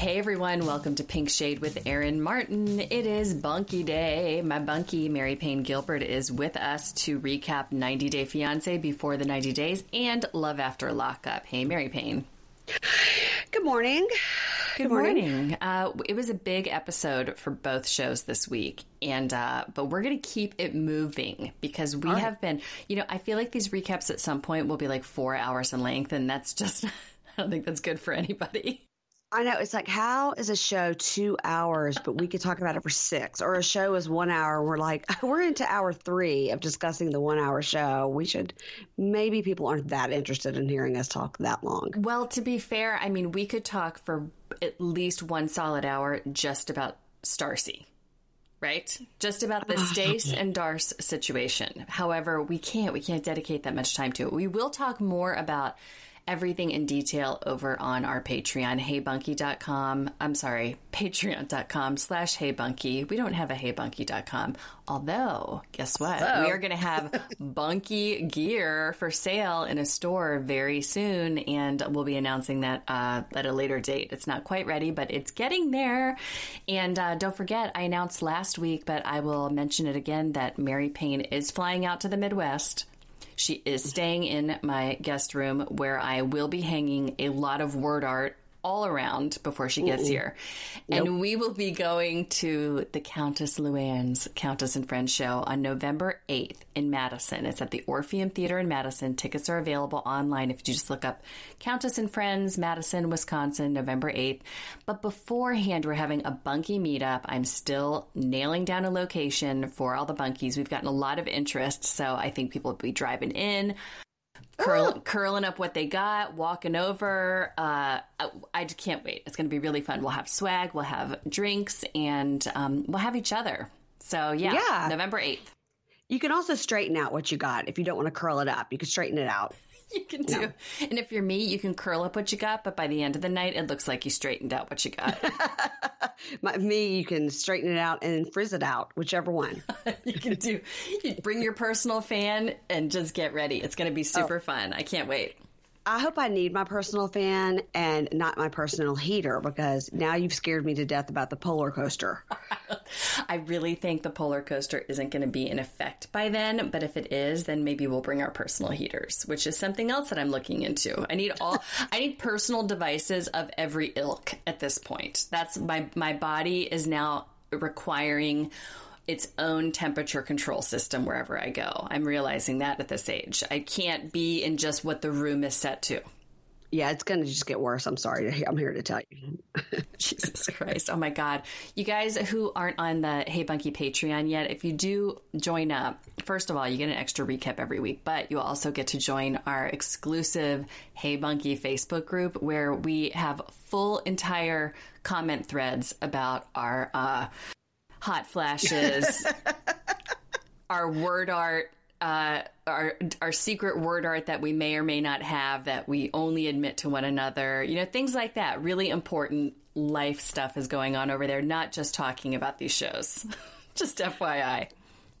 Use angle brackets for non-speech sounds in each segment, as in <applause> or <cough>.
Hey everyone, welcome to Pink Shade with Erin Martin. It is Bunkie Day. My bunkie, Mary Payne Gilbert, is with us to recap 90 Day Fiance before the 90 days and Love After Lockup. Hey Mary Payne. Good morning. Good, morning. morning. Uh, it was a big episode for both shows this week, and uh, but we're going to keep it moving because we right. have been. You know, I feel like these recaps at some point will be like four hours in length, and that's just. <laughs> I don't think that's good for anybody. I know it's like how is a show two hours, but we could talk about it for six, or a show is one hour. we're like <laughs> we're into hour three of discussing the one hour show. We should maybe people aren't that interested in hearing us talk that long. Well, to be fair, I mean we could talk for at least one solid hour just about Starsea. Right? Just about the <sighs> Stace and Darce situation. However, we can't we can't dedicate that much time to it. We will talk more about everything in detail over on our Patreon, heybunkie.com. I'm sorry, patreon.com slash heybunkie. We don't have a heybunkie.com. Although, guess what? Oh. We are going to have <laughs> bunkie gear for sale in a store very soon, and we'll be announcing that uh, at a later date. It's not quite ready, but it's getting there. And uh, don't forget, I announced last week, but I will mention it again that Mary Payne is flying out to the Midwest she is staying in my guest room where I will be hanging a lot of word art all around before she gets Mm-mm. here. Nope. And we will be going to the Countess Luann's Countess and Friends show on November 8th in Madison. It's at the Orpheum Theater in Madison. Tickets are available online if you just look up Countess and Friends, Madison, Wisconsin, November 8th. But beforehand, we're having a bunkie meetup. I'm still nailing down a location for all the bunkies. We've gotten a lot of interest, so I think people will be driving in curl, curling up what they got, walking over. Uh, I, I just can't wait. It's going to be really fun. We'll have swag, we'll have drinks, and um, we'll have each other. So yeah, yeah, November eighth. You can also straighten out what you got if you don't want to curl it up. You can straighten it out. <laughs> you can do. No. And if you're me, you can curl up what you got, but by the end of the night, it looks like you straightened out what you got. <laughs> My, me, you can straighten it out and frizz it out, whichever one. <laughs> you can do. You bring your personal fan and just get ready. It's going to be oh. super oh. fun. I can't wait. I hope I need my personal fan and not my personal heater because now you've scared me to death about the polar coaster. <laughs> I really think the polar coaster isn't going to be in effect by then, but if it is, then maybe we'll bring our personal heaters, which is something else that I'm looking into. I need all I need personal devices of every ilk at this point. That's my my body is now requiring its own temperature control system wherever I go. I'm realizing that at this age. I can't be in just what the room is set to. Yeah, it's going to just get worse. I'm sorry. <laughs> I'm here to tell you. <laughs> Jesus Christ. Oh my God. You guys who aren't on the Hey Bunkie Patreon yet, if you do join up, first of all, you get an extra recap every week, but you also get to join our exclusive Hey Bunkie Facebook group where we have full entire comment threads about our uh, hot flashes, <laughs> our word art, uh, our our secret word art that we may or may not have that we only admit to one another. You know, things like that. Really important life stuff is going on over there. Not just talking about these shows. <laughs> just FYI.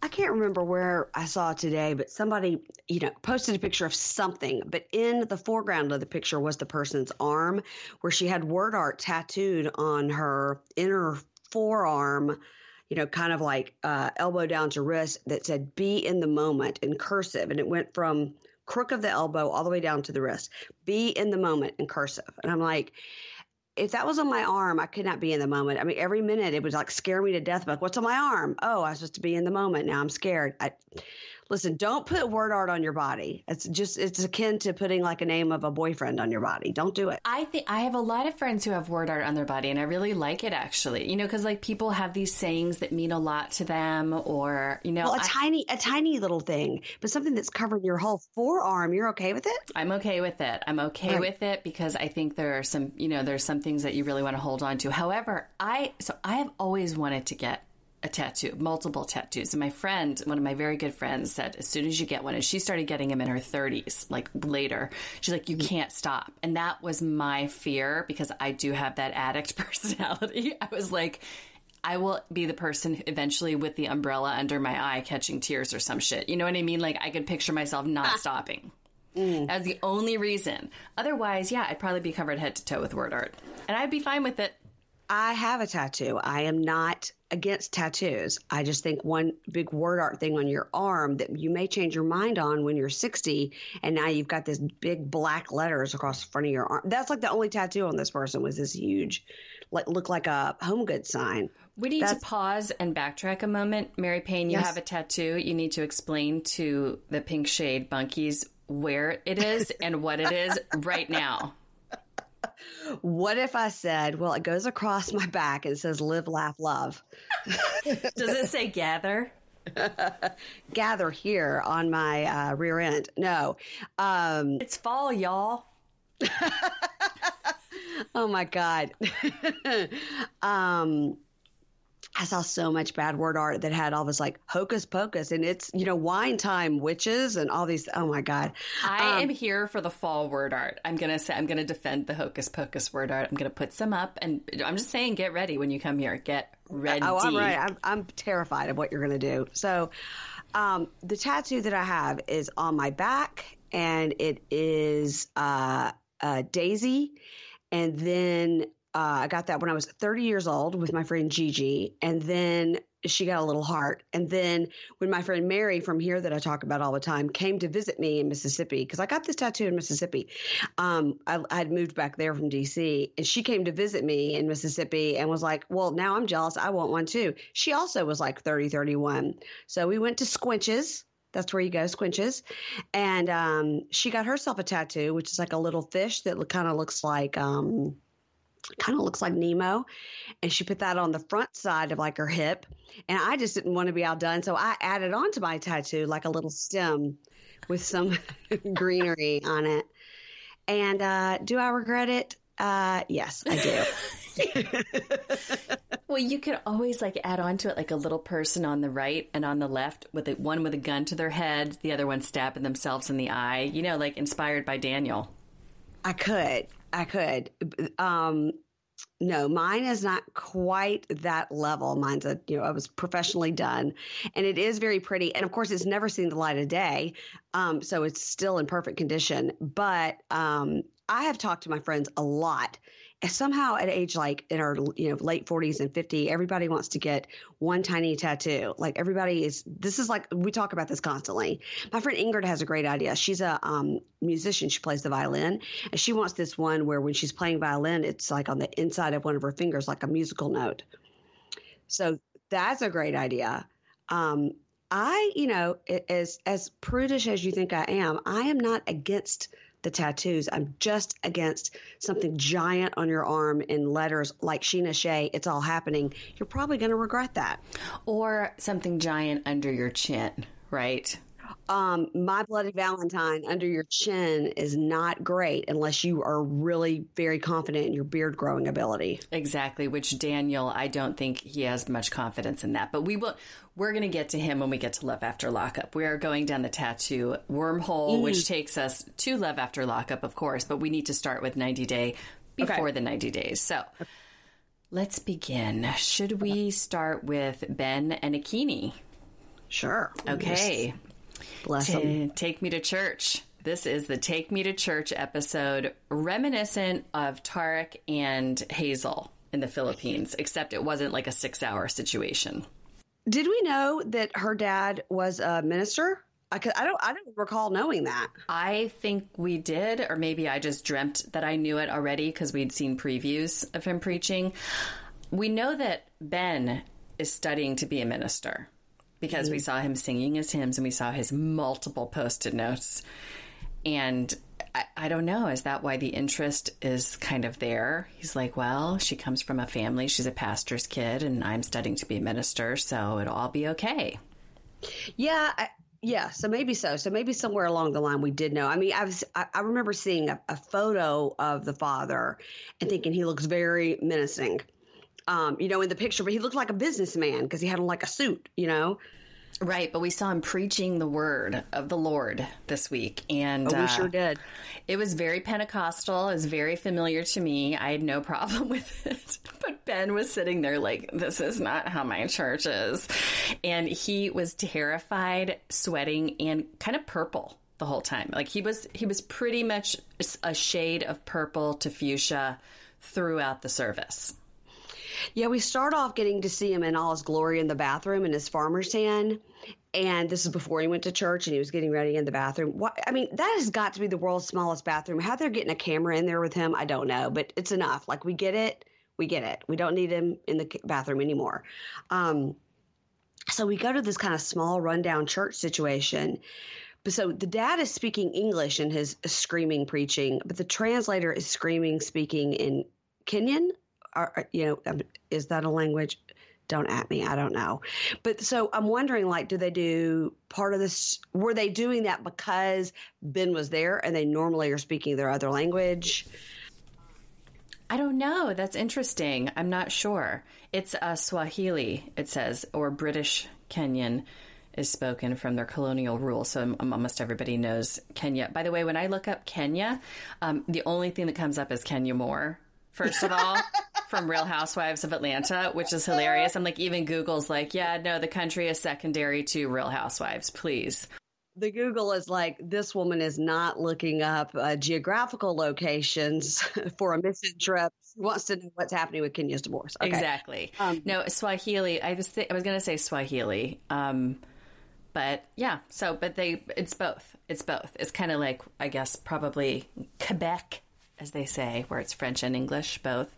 I can't remember where I saw today, but somebody, you know, posted a picture of something, but in the foreground of the picture was the person's arm where she had word art tattooed on her inner forearm you know, kind of like uh, elbow down to wrist that said "Be in the moment" in cursive, and it went from crook of the elbow all the way down to the wrist. Be in the moment in cursive, and I'm like, if that was on my arm, I could not be in the moment. I mean, every minute it was like scare me to death. Like, what's on my arm? Oh, I was supposed to be in the moment. Now I'm scared. I, listen, don't put word art on your body. It's just it's akin to putting like a name of a boyfriend on your body. Don't do it. I think I have a lot of friends who have word art on their body, and I really like it actually. You know, because like people have these sayings that mean a lot to them, or you know, well, a I, tiny a tiny little thing, but something that's covering your whole forearm. You're okay with it? I'm okay with it. I'm okay right. with it because I think there are some you know there's some things that you really want to hold on to. However, I so I have always wanted to get a tattoo, multiple tattoos. And my friend, one of my very good friends, said as soon as you get one, and she started getting them in her 30s, like later, she's like, you mm. can't stop. And that was my fear because I do have that addict <laughs> personality. I was like, I will be the person eventually with the umbrella under my eye catching tears or some shit. You know what I mean? Like I could picture myself not ah. stopping. Mm. That's the only reason. Otherwise, yeah, I'd probably be covered head to toe with word art. And I'd be fine with it. I have a tattoo. I am not against tattoos. I just think one big word art thing on your arm that you may change your mind on when you're 60 and now you've got this big black letters across the front of your arm. That's like the only tattoo on this person was this huge like look like a home goods sign. We need That's, to pause and backtrack a moment. Mary Payne, you yes. have a tattoo. You need to explain to the pink shade bunkies where it is and what it is right now. What if I said, well, it goes across my back and says live, laugh, love? Does it say gather? <laughs> gather here on my uh, rear end. No. Um, it's fall, y'all. <laughs> oh my God. <laughs> um, I saw so much bad word art that had all this like hocus pocus and it's, you know, wine time witches and all these. Oh my God. I um, am here for the fall word art. I'm going to say, I'm going to defend the hocus pocus word art. I'm going to put some up and I'm just saying, get ready when you come here. Get ready. Oh, I'm right. I'm, I'm terrified of what you're going to do. So, um, the tattoo that I have is on my back and it is, uh, uh, Daisy. And then uh, I got that when I was 30 years old with my friend Gigi, and then she got a little heart. And then when my friend Mary from here that I talk about all the time came to visit me in Mississippi, because I got this tattoo in Mississippi. Um, I, had moved back there from DC, and she came to visit me in Mississippi and was like, Well, now I'm jealous. I want one too. She also was like 30, 31. So we went to Squinches. That's where you go, Squinches. And um, she got herself a tattoo, which is like a little fish that kind of looks like. Um, kind of looks like Nemo. And she put that on the front side of like her hip. And I just didn't want to be outdone. So I added on to my tattoo like a little stem with some <laughs> greenery on it. And uh, do I regret it? Uh, yes, I do. <laughs> well, you could always like add on to it like a little person on the right and on the left with one with a gun to their head, the other one stabbing themselves in the eye. You know, like inspired by Daniel. I could. I could. Um, no, mine is not quite that level. Mine's a, you know, I was professionally done and it is very pretty. And of course, it's never seen the light of day. Um, so it's still in perfect condition. But um, I have talked to my friends a lot somehow at age like in our you know late 40s and 50 everybody wants to get one tiny tattoo. Like everybody is this is like we talk about this constantly. My friend ingrid has a great idea. She's a um, musician. She plays the violin. And she wants this one where when she's playing violin it's like on the inside of one of her fingers like a musical note. So that's a great idea. Um, i you know as as prudish as you think i am i am not against the tattoos. I'm just against something giant on your arm in letters like Sheena Shay. It's all happening. You're probably going to regret that. Or something giant under your chin, right? Um, my bloody valentine under your chin is not great unless you are really very confident in your beard growing ability exactly which daniel i don't think he has much confidence in that but we will we're going to get to him when we get to love after lockup we are going down the tattoo wormhole mm. which takes us to love after lockup of course but we need to start with 90 day before okay. the 90 days so let's begin should we start with ben and akinyi Sure. Okay. Bless. Take me to church. This is the Take Me to Church episode, reminiscent of Tarik and Hazel in the Philippines, except it wasn't like a six hour situation. Did we know that her dad was a minister? I, I don't I don't recall knowing that. I think we did, or maybe I just dreamt that I knew it already because we'd seen previews of him preaching. We know that Ben is studying to be a minister because mm-hmm. we saw him singing his hymns and we saw his multiple post-it notes. And I, I, don't know, is that why the interest is kind of there? He's like, well, she comes from a family, she's a pastor's kid, and I'm studying to be a minister, so it'll all be okay. Yeah. I, yeah, so maybe so. So maybe somewhere along the line we did know. I mean, I was I, I remember seeing a, a, photo of the father and thinking he looks very menacing um, you know, in the picture, but he looked like a businessman because he had on like a suit, you know. Right, but we saw him preaching the word of the Lord this week, and oh, we uh, sure did. It was very Pentecostal. It was very familiar to me. I had no <laughs> problem with it, but Ben was sitting there like, "This is not how my church is," and he was terrified, sweating, and kind of purple the whole time. Like he was, he was pretty much a shade of purple to fuchsia throughout the service. Yeah, we start off getting to see him in all his glory in the bathroom in his farmer's tan. And this is before he went to church and he was getting ready in the bathroom. What, I mean, that has got to be the world's smallest bathroom. How they're getting a camera in there with him, I don't know, but it's enough. Like, we get it. We get it. We don't need him in the bathroom anymore. Um, so we go to this kind of small, rundown church situation. But so the dad is speaking English in his screaming preaching, but the translator is screaming speaking in Kenyan. Or, you know, um, is that a language? don't at me. I don't know. But so I'm wondering like, do they do part of this? Were they doing that because Ben was there and they normally are speaking their other language? I don't know. That's interesting. I'm not sure. It's a Swahili, it says, or British Kenyan is spoken from their colonial rule. So almost everybody knows Kenya. By the way, when I look up Kenya, um, the only thing that comes up is Kenya Moore first of all, <laughs> from Real Housewives of Atlanta, which is hilarious. I'm like, even Google's like, yeah, no, the country is secondary to Real Housewives, please. The Google is like, this woman is not looking up uh, geographical locations <laughs> for a missing trip. She wants to know what's happening with Kenya's divorce. Okay. Exactly. Um, no, Swahili. I was th- I was going to say Swahili. Um, but yeah, so but they it's both. It's both. It's kind of like I guess probably Quebec as they say, where it's French and English both.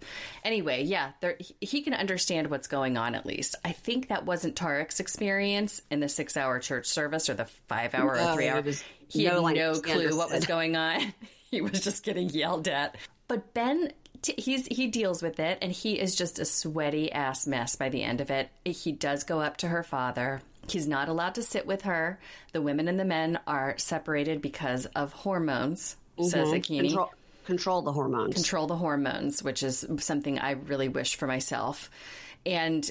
Anyway, yeah, there, he can understand what's going on at least. I think that wasn't Tarik's experience in the six hour church service or the five hour or three hour. He no had no clue what was <laughs> going on. <laughs> he was just getting yelled at. But Ben he's he deals with it and he is just a sweaty ass mess by the end of it. He does go up to her father. He's not allowed to sit with her. The women and the men are separated because of hormones, mm-hmm. says Akinyi. Control, control the hormones. Control the hormones, which is something I really wish for myself. And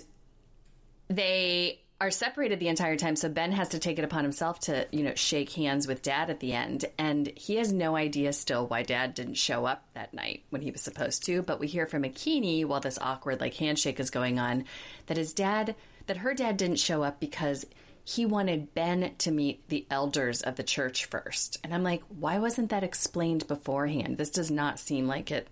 they are separated the entire time so ben has to take it upon himself to you know shake hands with dad at the end and he has no idea still why dad didn't show up that night when he was supposed to but we hear from akinyi while this awkward like handshake is going on that his dad that her dad didn't show up because he wanted Ben to meet the elders of the church first. And I'm like, why wasn't that explained beforehand? This does not seem like it.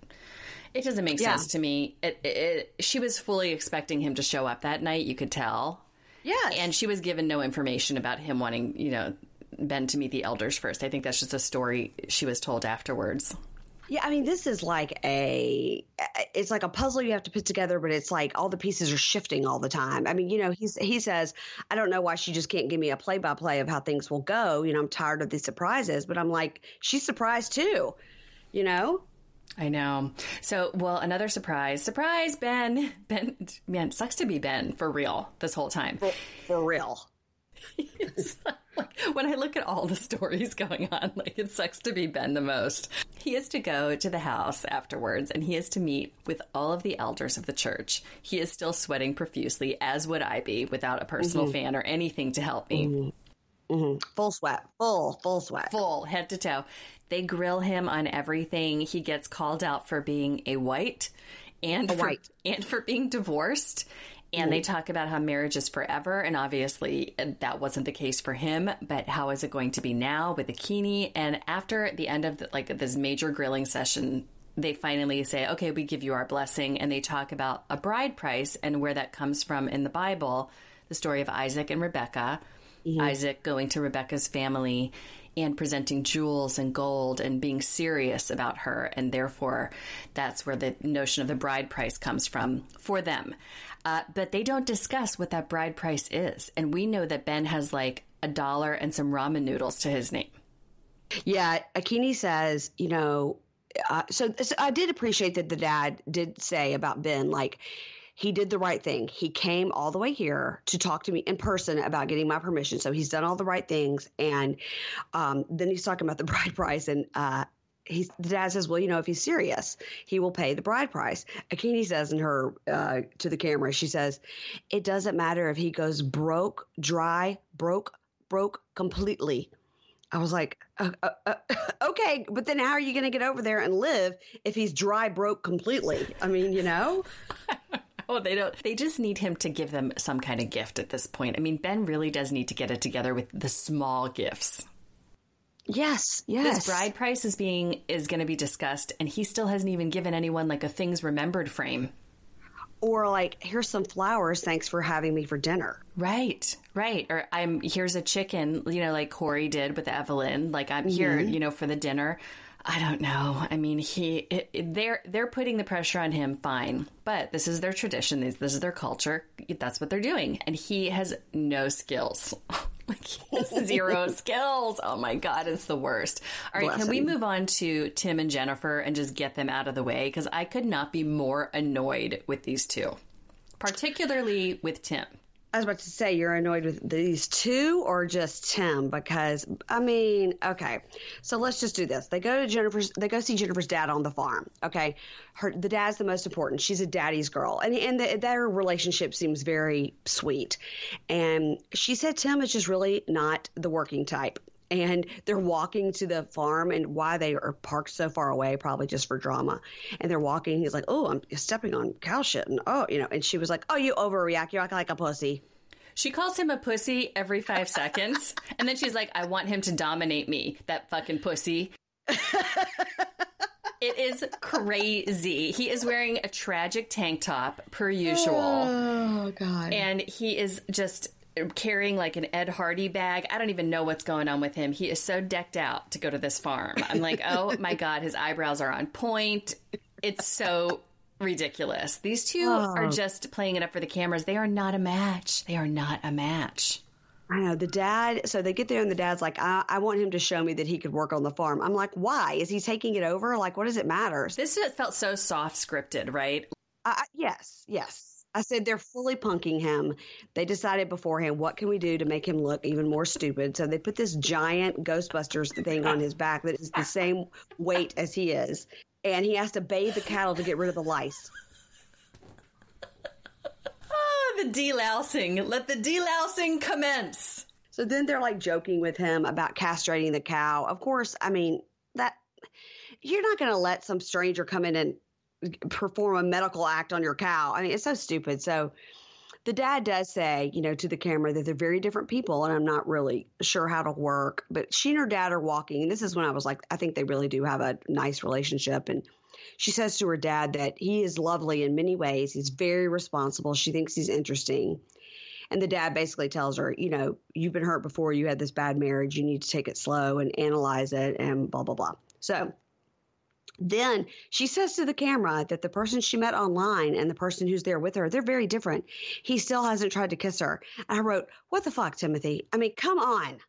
It doesn't make yeah. sense to me. It, it, it, she was fully expecting him to show up that night. You could tell. Yeah. And she was given no information about him wanting, you know, Ben to meet the elders first. I think that's just a story she was told afterwards. Yeah, I mean, this is like a, it's like a puzzle you have to put together, but it's like all the pieces are shifting all the time. I mean, you know, he's he says, I don't know why she just can't give me a play by play of how things will go. You know, I'm tired of these surprises, but I'm like, she's surprised too. You know. I know. So, well, another surprise. Surprise, Ben. Ben, man, sucks to be Ben for real this whole time. For, for real. <laughs> like, when I look at all the stories going on, like it sucks to be Ben the most. He is to go to the house afterwards and he is to meet with all of the elders of the church. He is still sweating profusely, as would I be, without a personal mm-hmm. fan or anything to help me. Mm-hmm. Mm-hmm. Full sweat, full, full sweat. Full, head to toe. They grill him on everything. He gets called out for being a white and a for, white. and for being divorced and they talk about how marriage is forever, and obviously uh, that wasn't the case for him. But how is it going to be now with Akinyi? And after the end of the, like this major grilling session, they finally say, "Okay, we give you our blessing," and they talk about a bride price and where that comes from in the Bible, the story of Isaac and Rebecca. Mm-hmm. Isaac going to Rebecca's family and presenting jewels and gold and being serious about her. And therefore, that's where the notion of the bride price comes from for them. Uh, but they don't discuss what that bride price is. And we know that Ben has like a dollar and some ramen noodles to his name. Yeah. Akinyi says, you know, uh, so, so I did appreciate that the dad did say about Ben, like, he did the right thing. He came all the way here to talk to me in person about getting my permission. So he's done all the right things. And um, then he's talking about the <laughs> bride price. And uh, he, the dad says, well, you know, if he's serious, he will pay the bride price. Akinyi says in her uh, to the camera, she says, it doesn't matter if he goes broke, dry, broke, broke completely. I was like, uh, uh, uh <laughs> okay, but then how are you going to get over there and live if he's dry, broke completely? I mean, you know. <laughs> <laughs> Oh, they don't. They just need him to give them some kind of gift at this point. I mean, Ben really does need to get it together with the small gifts. Yes, yes. This bride price is being is going to be discussed, and he still hasn't even given anyone like a things remembered frame. or like here's some flowers thanks for having me for dinner right right or i'm here's a chicken you know like corey did with evelin like i'm here mm-hmm. you know for the dinner i don't know. I mean he it, it, they're they're putting the pressure on him fine. But this is their tradition. This, this is their culture. That's what they're doing. And he has no skills. <laughs> Like <laughs> zero skills. Oh my god it's the worst. All right Bless can him. we move on to tim and jennifer and just get them out of the way? Because i could not be more annoyed with these two particularly with tim I was about to say you're annoyed with these two or just Tim because I mean, okay. So let's just do this. They go to Jennifer's they go see Jennifer's dad on the farm. Okay. Her the dad's the most important. She's a daddy's girl. And and the, their relationship seems very sweet. And she said Tim is just really not the working type and they're walking to the farm and why they are parked so far away probably just for drama and they're walking he's like oh i'm stepping on cow shit and oh you know and she was like oh you overreact you act like a pussy she calls him a pussy every five <laughs> seconds and then she's like i want him to dominate me that fucking pussy <laughs> It is crazy. He is wearing a tragic tank top per usual. Oh god. And he is just carrying like an Ed Hardy bag. I don't even know what's going on with him. He is so decked out to go to this farm. I'm like, oh <laughs> my God, his eyebrows are on point. It's so ridiculous. These two oh. are just playing it up for the cameras. They are not a match. They are not a match. I know the dad. So they get there, and the dad's like, I, I, want him to show me that he could work on the farm." I'm like, "Why? Is he taking it over? Like, what does it matter?" This felt so soft scripted, right? Uh, yes, yes. I said they're fully punking him. They decided beforehand what can we do to make him look even more stupid. So they put this giant Ghostbusters thing on his back that is the same weight as he is, and he has to bathe the cattle to get rid of the lice. Ah, the delousing. Let the delousing commence. So then they're like joking with him about castrating the cow. Of course, I mean that you're not going to let some stranger come in and perform a medical act on your cow. I mean, it's so stupid. So the dad does say, you know, to the camera that they're very different people, and I'm not really sure how to work. But she and her dad are walking, and this is when I was like, I think they really do have a nice relationship. And she says to her dad that he is lovely in many ways. He's very responsible. She thinks he's interesting. And the dad basically tells her, you know, you've been hurt before. You had this bad marriage. You need to take it slow and analyze it and blah, blah, blah. So then she says to the camera that the person she met online and the person who's there with her, they're very different. He still hasn't tried to kiss her. And I wrote, What the fuck, Timothy? I mean, come on.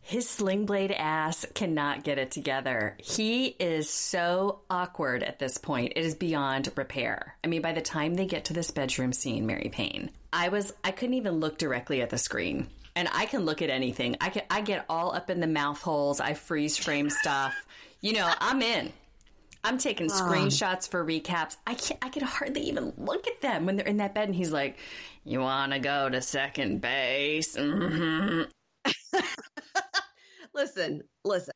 His sling blade ass cannot get it together. He is so awkward at this point. It is beyond repair. I mean, by the time they get to this bedroom scene, Mary Payne, I was I couldn't even look directly at the screen. And I can look at anything. I can I get all up in the mouth holes. I freeze frame stuff. You know, I'm in. I'm taking screenshots for recaps. I can't. I can hardly even look at them when they're in that bed, and he's like, "You want to go to second base?" Mm-hmm. <laughs> listen, listen.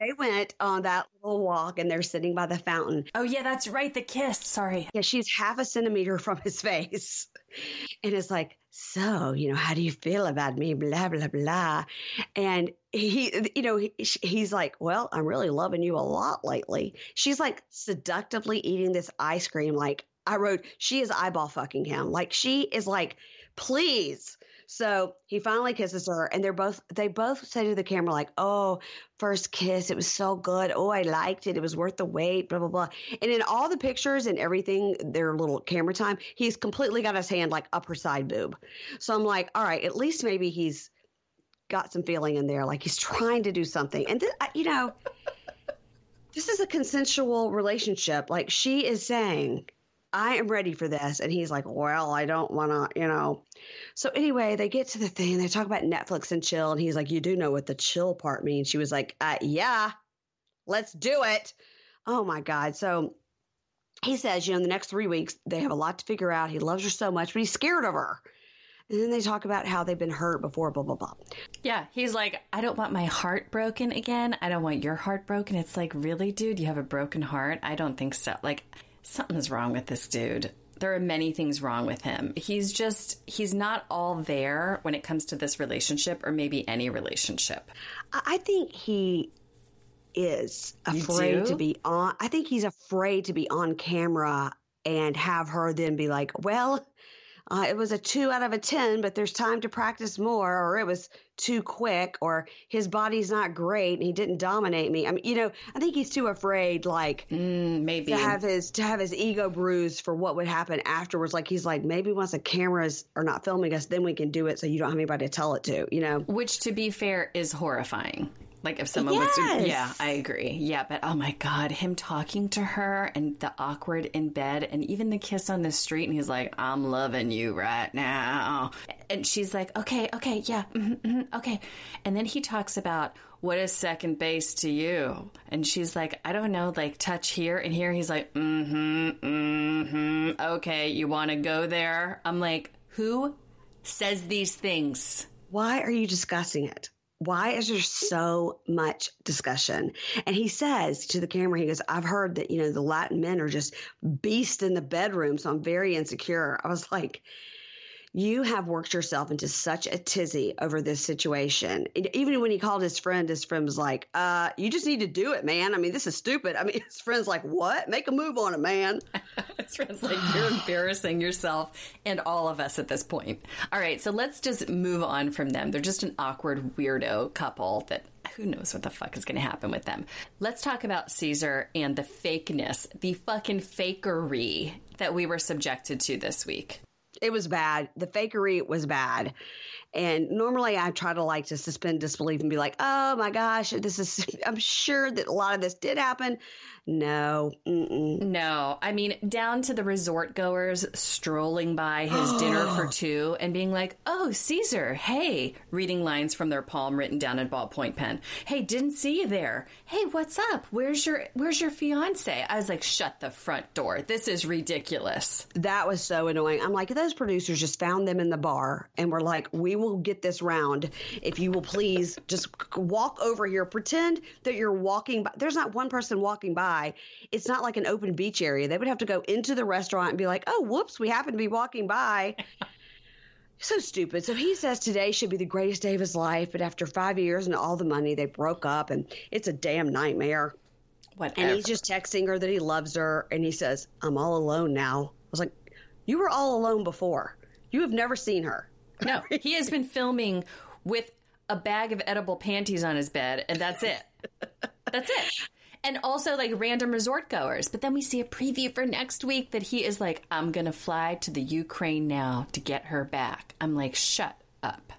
They went on that little walk, and they're sitting by the fountain. Oh yeah, that's right. The kiss. Sorry. Yeah, she's half a centimeter from his <laughs> face, and it's like, so you know, how do you feel about me? Blah blah blah, and he you know he, he's like well i'm really loving you a lot lately she's like seductively eating this ice cream like i wrote she is eyeball fucking him like she is like please so he finally kisses her and they're both they both say to the camera like oh first kiss it was so good oh i liked it it was worth the wait blah blah blah and in all the pictures and everything their little camera time he's completely got his hand like up her side boob so i'm like all right at least maybe he's got some feeling in there, like he's trying to do something. And, th- you know, this is a consensual relationship. Like she is saying, I am ready for this. And he's like, well, I don't want to, you know. So anyway, they get to the thing. They talk about Netflix and chill. And he's like, you do know what the chill part means. She was like, uh, yeah, let's do it. Oh my God. So he says, you know, in the next three weeks, they have a lot to figure out. He loves her so much, but he's scared of her. And then they talk about how they've been hurt before, blah, blah, blah. Yeah. He's like, I don't want my heart broken again. I don't want your heart broken. It's like, really, dude? You have a broken heart? I don't think so. Like, something's wrong with this dude. There are many things wrong with him. He's just, he's not all there when it comes to this relationship or maybe any relationship. I think he is afraid to be on. I think he's afraid to be on camera and have her then be like, well, uh, it was a two out of a 10, but there's time to practice more, or it was too quick, or his body's not great and he didn't dominate me. I mean, you know, I think he's too afraid, like, mm, maybe to have his to have his ego bruised for what would happen afterwards. Like he's like, maybe once the cameras are not filming us, then we can do it, so you don't have anybody to tell it to. You know, which to be fair is horrifying. Like if someone yes. was to, yeah, I agree. Yeah, but oh my god, him talking to her and the awkward in bed and even the kiss on the street and he's like, "I'm loving you right now." And she's like, "Okay, okay, yeah. Mm-hmm, mm-hmm, okay." And then he talks about what is second base to you? And she's like, I don't know, like touch here and here. He's like, mm-hmm, mm-hmm. Okay, you want to go there? I'm like, who says these things? Why are you discussing it? Why is there so much discussion? And he says to the camera, he goes, I've heard that, you know, the Latin men are just beasts in the bedroom. So I'm very insecure. I was like, you have worked yourself into such a tizzy over this situation. Even when he called his friend, his friend was like, uh, you just need to do it, man. I mean, this is stupid. I mean, <laughs> his friend's like, what? Make a move on it, man. <laughs> his friend's like, you're embarrassing yourself and all of us at this point. All right, so let's just move on from them. They're just an awkward weirdo couple that who knows what the fuck is going to happen with them. Let's talk about Caesar and the fakeness, the fucking fakery that we were subjected to this week it was bad. The fakery was bad. And normally I try to like to suspend disbelief and be like, oh my gosh, this is, <laughs> I'm sure that a lot of this did happen. No. Mm-mm. No. I mean, down to the resort goers strolling by his dinner for <gasps> two and being like, oh, Caesar, hey, reading lines from their palm written down in ballpoint pen. Hey, didn't see you there. Hey, what's up? Where's your where's your fiance? I was like, shut the front door. This is ridiculous. That was so annoying. I'm like, those producers just found them in the bar and were like, we will get this round if you will please just walk over here. Pretend that you're walking by. There's not one person walking by by, it's not like an open beach area. They would have to go into the restaurant and be like, oh, whoops, we happen to be walking by. <laughs> so stupid. So he says today should be the greatest day of his life, but after five years and all the money, they broke up, and it's a damn nightmare. Whatever. And he's just texting her that he loves her, and he says, I'm all alone now. I was like, You were all alone before. You have never seen her. No, <laughs> he has been filming with a bag of edible panties on his bed, and that's it. That's it and also like random resort goers. But then we see a preview for next week that he is like, I'm going to fly to the Ukraine now to get her back. I'm like, shut up.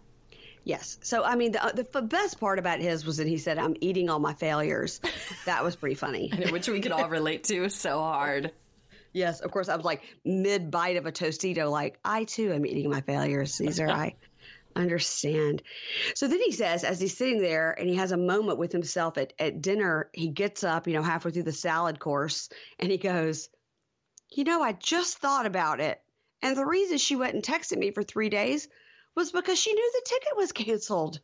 Yes. So, I mean, the, uh, the best part about his was that he said, I'm eating all my failures. That was pretty funny. <laughs> Which we could all relate to so hard. Yes, of course. I was like mid bite of a Tostito, like, I too am eating my failures. These are, I, understand. So then he says, as he's sitting there and he has a moment with himself at, at dinner, he gets up, you know, halfway through the salad course and he goes, You know, I just thought about it. And the reason she went and texted me for three days was because she knew the ticket was canceled.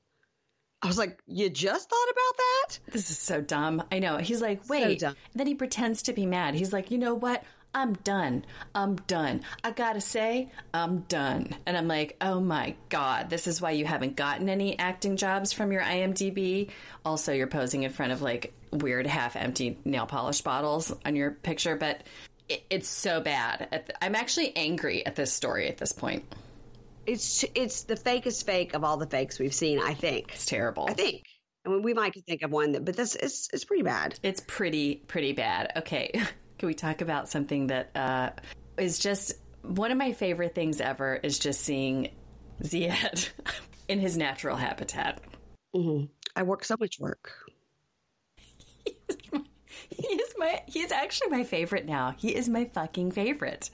I was like, you just thought about that? This is so dumb. I know. He's like, wait. So then he pretends to be mad. He's like, you know what? I'm done. I'm done. I gotta say, I'm done. And I'm like, oh my God, this is why you haven't gotten any acting jobs from your IMDb. Also, you're posing in front of like weird half empty nail polish bottles on your picture, but it, it's so bad. I'm actually angry at this story at this point. It's it's the fakest fake of all the fakes we've seen. I think it's terrible. I think. I mean, we might think of one that, but this is it's pretty bad. It's pretty pretty bad. Okay, <laughs> Can we talk about something that uh, is just one of my favorite things ever? Is just seeing Zied <laughs> in his natural habitat. Mm-hmm. I work so much work. <laughs> he is my he is actually my favorite now. He is my fucking favorite.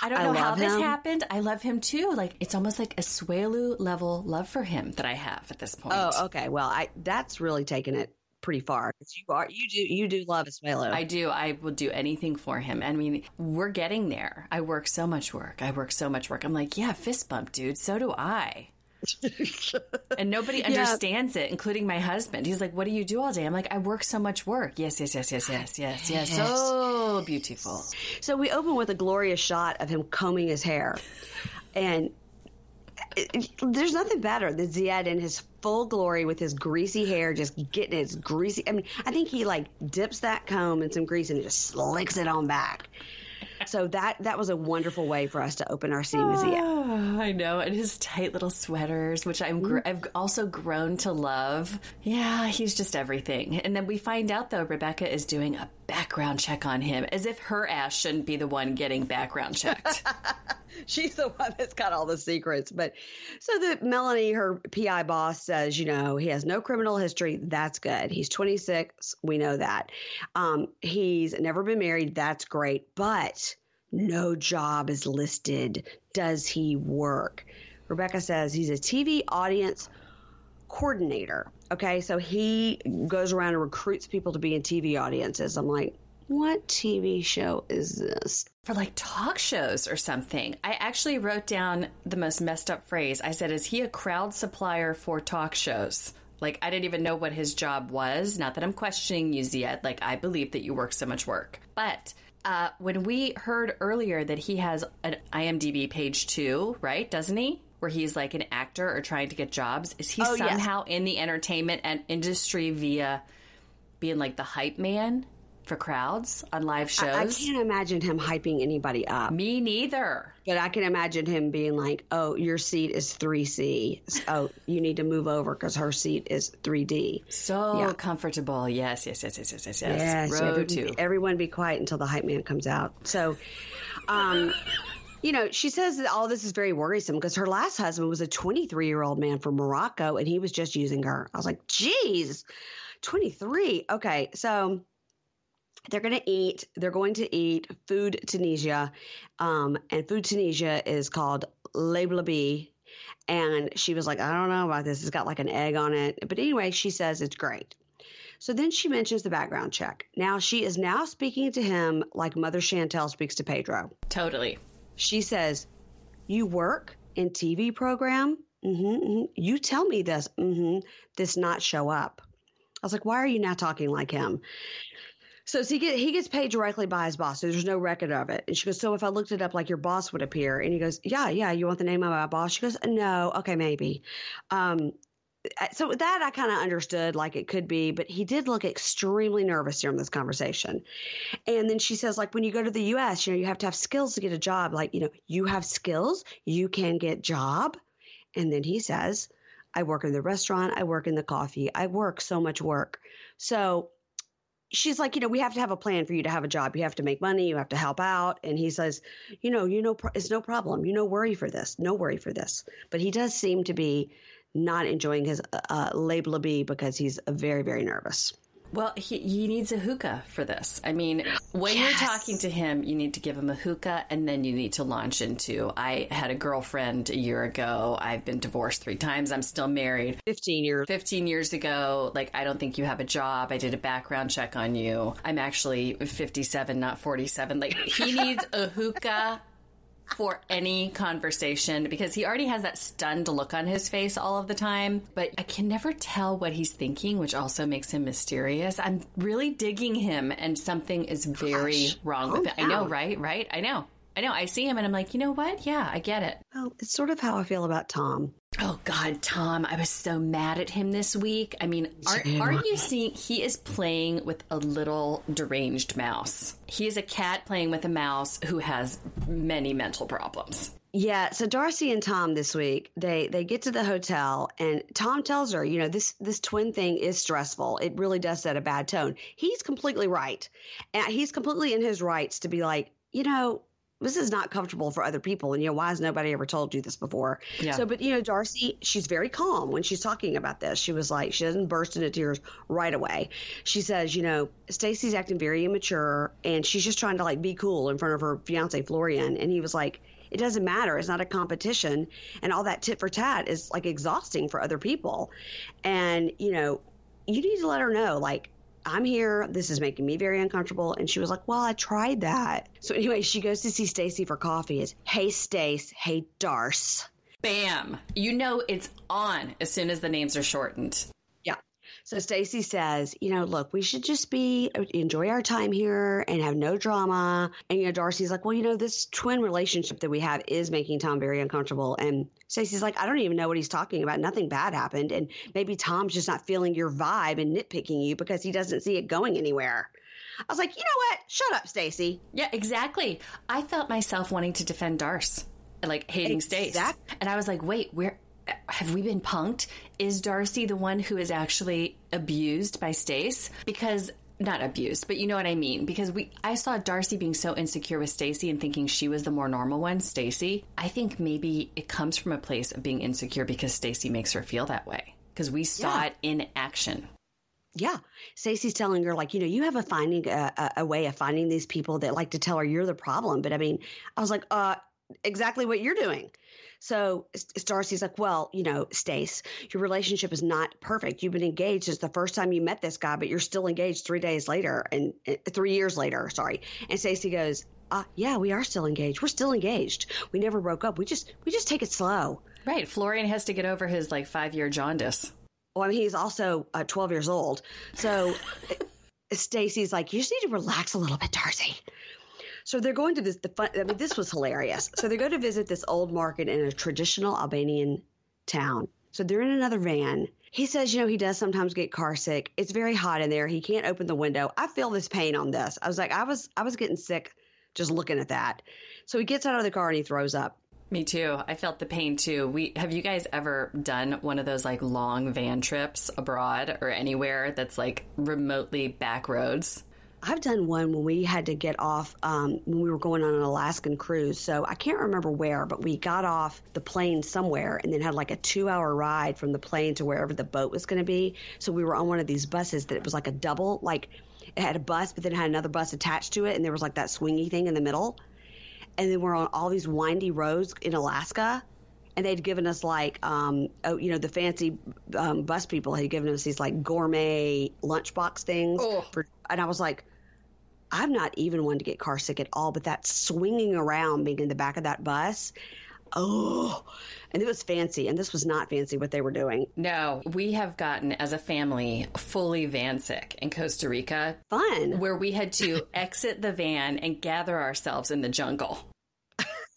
I don't know I how this him. happened. I love him too. Like it's almost like a Asuelu level love for him that I have at this point. Oh, okay. Well, I that's really taken it pretty far. because You are you do you do love Asuelu. I do. I will do anything for him. I mean, we're getting there. I work so much work. I work so much work. I'm like, yeah, fist bump, dude. So do I. <laughs> and nobody yeah. understands it, including my husband. He's like, "What do you do all day?" I'm like, "I work so much work." Yes, yes, yes, yes, yes, yes, yes. <laughs> yes. So beautiful. So we open with a glorious shot of him combing his hair, and there's nothing better than Zied in his full glory with his greasy hair, just getting his greasy. I mean, I think he like dips that comb in some grease and just slicks it on back. so that that was a wonderful way for us to open our scene with Oh, I know, and his tight little sweaters, which I'm gr- mm-hmm. I've also grown to love. Yeah, he's just everything. And then we find out though Rebecca is doing a background check on him, as if her ass shouldn't be the one getting background checked. <laughs> She's the one that's got all the secrets. But so that Melanie, her PI boss, says, you know, he has no criminal history. That's good. He's 26. We know that. Um, he's never been married. That's great. But no job is listed. Does he work? Rebecca says he's a TV audience coordinator. Okay, so he goes around and recruits people to be in TV audiences. I'm like, what TV show is this? For like talk shows or something. I actually wrote down the most messed up phrase. I said, Is he a crowd supplier for talk shows? Like, I didn't even know what his job was. Not that I'm questioning you yet. Like, I believe that you work so much work. But uh, when we heard earlier that he has an IMDb page too, right? Doesn't he? Where he's like an actor or trying to get jobs. Is he Oh, somehow in the entertainment and industry via being like the hype man for crowds on live shows? I can't imagine him hyping anybody up, Me neither. but I can imagine him being like, "Oh, your seat is 3C. Oh, you need to move over because her seat is 3D." So Yeah. comfortable. Yes, yes, yes, yes, yes, yes, yes. Row every- two. everyone be quiet until the hype man comes out. So, um, you know, she says that all this is very worrisome because her last husband was a 23 year old man from Morocco and he was just using her. I was like, geez, 23. Okay. So they're going to eat, they're going to eat food Tunisia. Um, and food Tunisia is called Lablabi. And she was like, I don't know about this. It's got like an egg on it. But anyway, she says it's great. So then she mentions the background check. Now she is now speaking to him like Mother Chantel speaks to Pedro. Totally. She says, "You work in TV program? Mm-hmm, You tell me this. Mm-hmm. This not show up." I was like, "Why are you not talking like him?" So, so he, get, he gets paid directly by his boss. So there's no record of it. And she goes, "So if I looked it up, like your boss would appear?" And he goes, "Yeah, yeah. You want the name of my boss?" She goes, "No. Okay, maybe." Um, so that I kind of understood, like it could be, but he did look extremely nervous during this conversation. And then she says, like, when you go to the U.S., you know, you have to have skills to get a job. Like, you know, you have skills, you can get job. And then he says, I work in the restaurant, I work in the coffee, I work so much work. So she's like, you know, we have to have a plan for you to have a job. You have to make money, you have to help out. And he says, you know, you know, it's no problem. You no worry for this, no worry for this. But he does seem to be not enjoying his uh, lablabi because he's very, very nervous. Well, he, he needs a hookah for this. I mean, when you're talking to him, you need to give him a hookah, and then you need to launch into. I had a girlfriend a year ago. I've been divorced three times. I'm still married. 15 years. 15 years ago, like, I don't think you have a job. I did a background check on you. I'm actually 57, not 47. Like, he needs a hookah for any conversation because he already has that stunned look on his face all of the time. But I can never tell what he's thinking, which also makes him mysterious. I'm really digging him, and something is very Gosh, wrong oh, with calm it. I know, right? Right? I know. I know. I see him, and I'm like, you know what? Yeah, I get it. Well, it's sort of how I feel about Tom. Oh God, Tom! I was so mad at him this week. I mean, aren't, aren't you seeing? He is playing with a little deranged mouse. He is a cat playing with a mouse who has many mental problems. Yeah, so Darcey and Tom this week, they they get to the hotel and Tom tells her, you know, this this twin thing is stressful. It really does set a bad tone. He's completely right. And he's completely in his rights to be like, you know, this is not comfortable for other people and you know, why has nobody ever told you this before? Yeah. So but you know, Darcey, she's very calm when she's talking about this. She was like, she doesn't burst into tears right away. She says, you know, Stacey's acting very immature and she's just trying to like be cool in front of her fiance Florian. And he was like, it doesn't matter. It's not a competition. And all that tit for tat is like exhausting for other people. And, you know, you need to let her know, like, I'm here. This is making me very uncomfortable. And she was like, Well, I tried that. So anyway, she goes to see Stacey for coffee. It's hey Stace, hey Darce. Bam! You know it's on as soon as the names are shortened. So Stacey says, you know, look, we should just be enjoy our time here and have no drama. And you know, Darcey's like, well, you know, this twin relationship that we have is making Tom very uncomfortable. And Stacey's like, I don't even know what he's talking about. Nothing bad happened, and maybe Tom's just not feeling your vibe and nitpicking you because he doesn't see it going anywhere. I was like, you know what? Shut up, Stacy. Yeah, exactly. I felt myself wanting to defend Darce, like hating Stace. And I was like, wait, where have we been punked? Is Darcey the one who is actually abused by Stace? Because not abused, but you know what I mean. Because we, I saw Darcey being so insecure with Stacey and thinking she was the more normal one, Stacey. I think maybe it comes from a place of being insecure because Stacey makes her feel that way. Because we saw yeah. it in action. Yeah, Stacey's telling her like, you know, you have a finding a, a way of finding these people that like to tell her you're the problem. But I mean, I was like, uh, exactly what you're doing. So Darcey's like, well, you know, Stace, your relationship is not perfect. You've been engaged since the first time you met this guy, but you're still engaged three days later and uh, three years later. Sorry. And Stacey goes, uh, yeah, we are still engaged. We're still engaged. We never broke up. We just we just take it slow. Right. Florian has to get over his like five year jaundice. Well, I mean, he's also uh, 12 years old. So <laughs> Stacey's like, you just need to relax a little bit, Darcey. So they're going to this. The fun, I mean, this was hilarious. So they go to visit this old market in a traditional Albanian town. So they're in another van. He says, you know, he does sometimes get car sick. It's very hot in there. He can't open the window. I feel this pain on this. I was like, I was, I was getting sick just looking at that. So he gets out of the car and he throws up. Me too. I felt the pain too. We have you guys ever done one of those like long van trips abroad or anywhere that's like remotely back roads? I've done one when we had to get off um, when we were going on an Alaskan cruise. So I can't remember where, but we got off the plane somewhere and then had like a two hour ride from the plane to wherever the boat was going to be. So we were on one of these buses that it was like a double, like it had a bus, but then it had another bus attached to it. And there was like that swingy thing in the middle. And then we're on all these windy roads in Alaska and they'd given us like um, oh you know the fancy um, bus people had given us these like gourmet lunchbox things oh. for, and I was like I'm not even one to get car sick at all, but that swinging around being in the back of that bus, oh, and it was fancy. And this was not fancy what they were doing. No, we have gotten as a family fully van sick in Costa Rica. Fun. Where we had to <laughs> exit the van and gather ourselves in the jungle <laughs>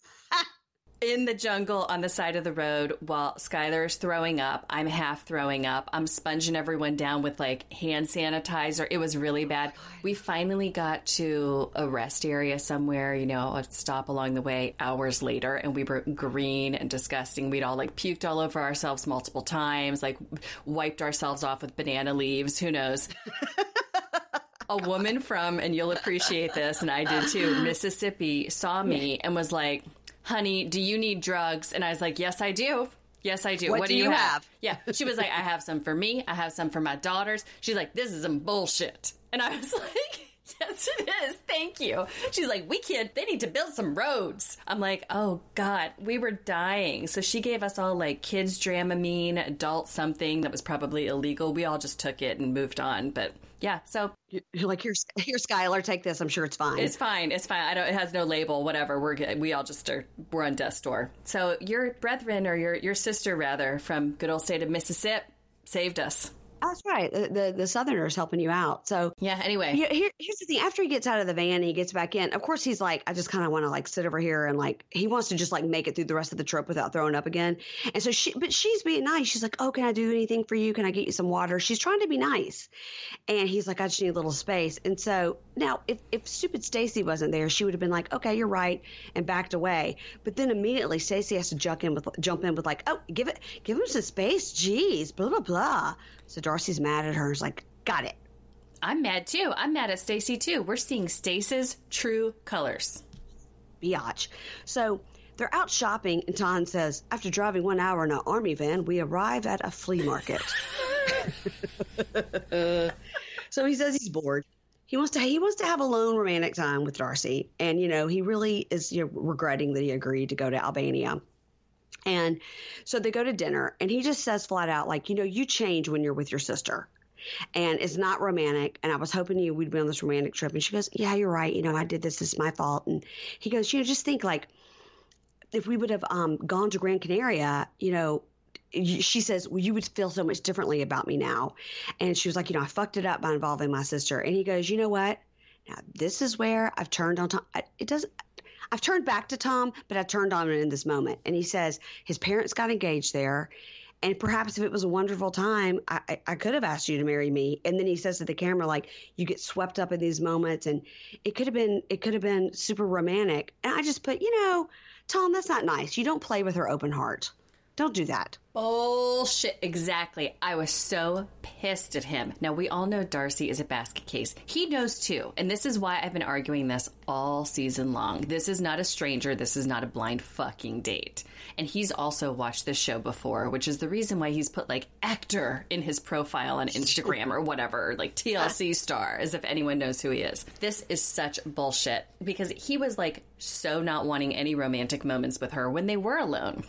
in the jungle on the side of the road while Skylar is throwing up. I'm half throwing up. I'm sponging everyone down with like hand sanitizer. It was really oh bad. We finally got to a rest area somewhere, you know, a stop along the way hours later, and we were green and disgusting. We'd all like puked all over ourselves multiple times, like wiped ourselves off with banana leaves. Who knows? <laughs> a woman from, and you'll appreciate this, and I did too, Mississippi saw me and was like, honey, do you need drugs? And I was like, yes, I do. Yes, I do. What, what do, do, you have? have? Yeah. She was like, I have some for me. I have some for my daughters. She's like, this is some bullshit. And I was <laughs> like, Yes, it is. Thank you. She's like, we can't, they need to build some roads. I'm like, oh God, we were dying. So she gave us all like kids Dramamine, adult something that was probably illegal. We all just took it and moved on. But yeah, so you're like, here's <laughs> here, Skylar, take this. I'm sure it's fine. It's fine. It's fine. I don't. It has no label. Whatever. We're. We all just are. We're on death's door. So your brethren or your your sister rather from good old state of Mississippi saved us. That's right. The, the, the Southerners helping you out. So yeah. Anyway, here, here's the thing. After he gets out of the van, he gets back in. Of course, he's like, I just kind of want to like sit over here and like he wants to just like make it through the rest of the trip without throwing up again. And so she, but she's being nice. She's like, Oh, can I do anything for you? Can I get you some water? She's trying to be nice. And he's like, I just need a little space. And so now, if if stupid Stacey wasn't there, she would have been like, Okay, you're right, and backed away. But then immediately Stacey has to jump in with jump in with like, Oh, give it, give him some space. Jeez, blah blah blah. So Darcey's mad at her. He's like, got it. I'm mad too. I'm mad at Stacey too. We're seeing Stacey's true colors. Biatch. So they're out shopping, and Tom says, after driving one hour in an army van, we arrive at a flea market. <laughs> so he says he's bored. He wants to he wants to have a lone romantic time with Darcey, and you know he really is you know, regretting that he agreed to go to Albania. And so they go to dinner, and he just says flat out, like, you know, you change when you're with your sister. And it's not romantic. And I was hoping you we'd be on this romantic trip. And she goes, Yeah, you're right. You know, I did this. This is my fault. And he goes, You know, just think like if we would have um, gone to Gran Canaria, you know, she says, well, you would feel so much differently about me now. And she was like, you know, I fucked it up by involving my sister. And he goes, you know what? Now, this is where I've turned on Tom. It doesn't, I've turned back to Tom, but I turned on him in this moment. And he says his parents got engaged there And perhaps if it was a wonderful time, I, I, I could have asked you to marry me. And then he says to the camera, like, you get swept up in these moments, and it could have been it could have been super romantic. And I just put, you know, Tom, that's not nice. You don't play with her open heart. Don't do that. Bullshit. Exactly. I was so pissed at him. Now, we all know Darcey is a basket case. He knows too. And this is why I've been arguing this all season long. This is not a stranger. This is not a blind fucking date. And he's also watched this show before, which is the reason why he's put like actor in his profile on Instagram or whatever, like TLC <laughs> star, as if anyone knows who he is. This is such bullshit because he was like so not wanting any romantic moments with her when they were alone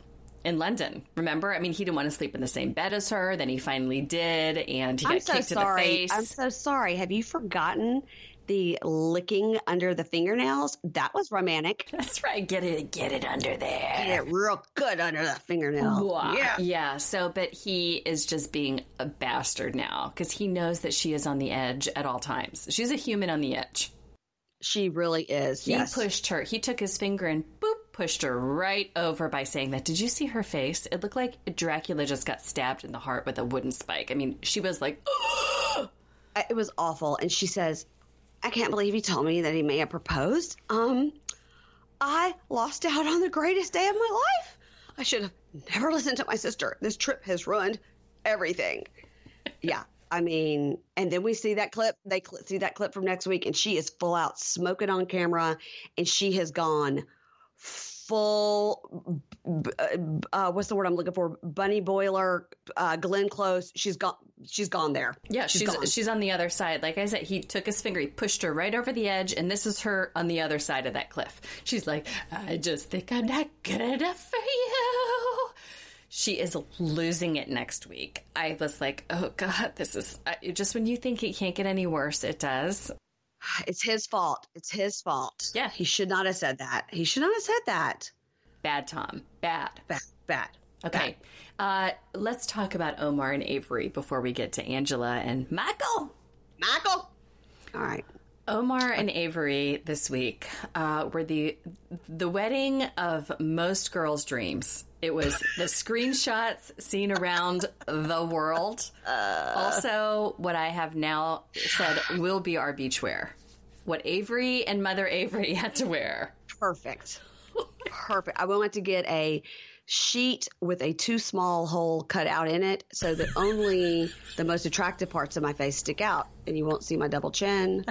in London. Remember? I mean, he didn't want to sleep in the same bed as her. Then he finally did, and he got I'm so kicked sorry. in the face. I'm so sorry. Have you forgotten the licking under the fingernails? That was romantic. <laughs> That's right. Get it, get it under there. Get it real good under the fingernail. Wow. Yeah. Yeah. So, but he is just being a bastard now because he knows that she is on the edge at all times. She's a human on the edge. She really is. He yes. pushed her. He took his finger and boop, pushed her right over by saying that. Did you see her face? It looked like Dracula just got stabbed in the heart with a wooden spike. I mean, she was like, <gasps> it was awful. And she says, I can't believe he told me that he may have proposed. Um, I lost out on the greatest day of my life. I should have never listened to my sister. This trip has ruined everything. <laughs> yeah. I mean, and then we see that clip. They cl- see that clip from next week, and she is full out smoking on camera, and she has gone full. Uh, what's the word I'm looking for? Bunny boiler, uh, Glenn Close. She's gone. She's gone there. Yeah, she's gone. she's on the other side. Like I said, he took his finger, he pushed her right over the edge, and this is her on the other side of that cliff. She's like, I just think I'm not good enough for you. She is losing it next week. I was like, oh god, this is I, just when you think it can't get any worse, it does. It's his fault. It's his fault. Yeah. He should not have said that. He should not have said that. Bad, Tom. Bad. Bad. Bad. Okay. Uh, let's talk about Omar and Avery before we get to Angela and Michael. Michael. All right. Omar and Avery this week uh, were the the wedding of most girls' dreams. It was the <laughs> screenshots seen around the world. also, what I have now said will be our beachwear. What Avery and Mother Avery <laughs> had to wear. Perfect. Perfect. I wanted to get a sheet with a too small hole cut out in it so that only the most attractive parts of my face stick out and you won't see my double chin.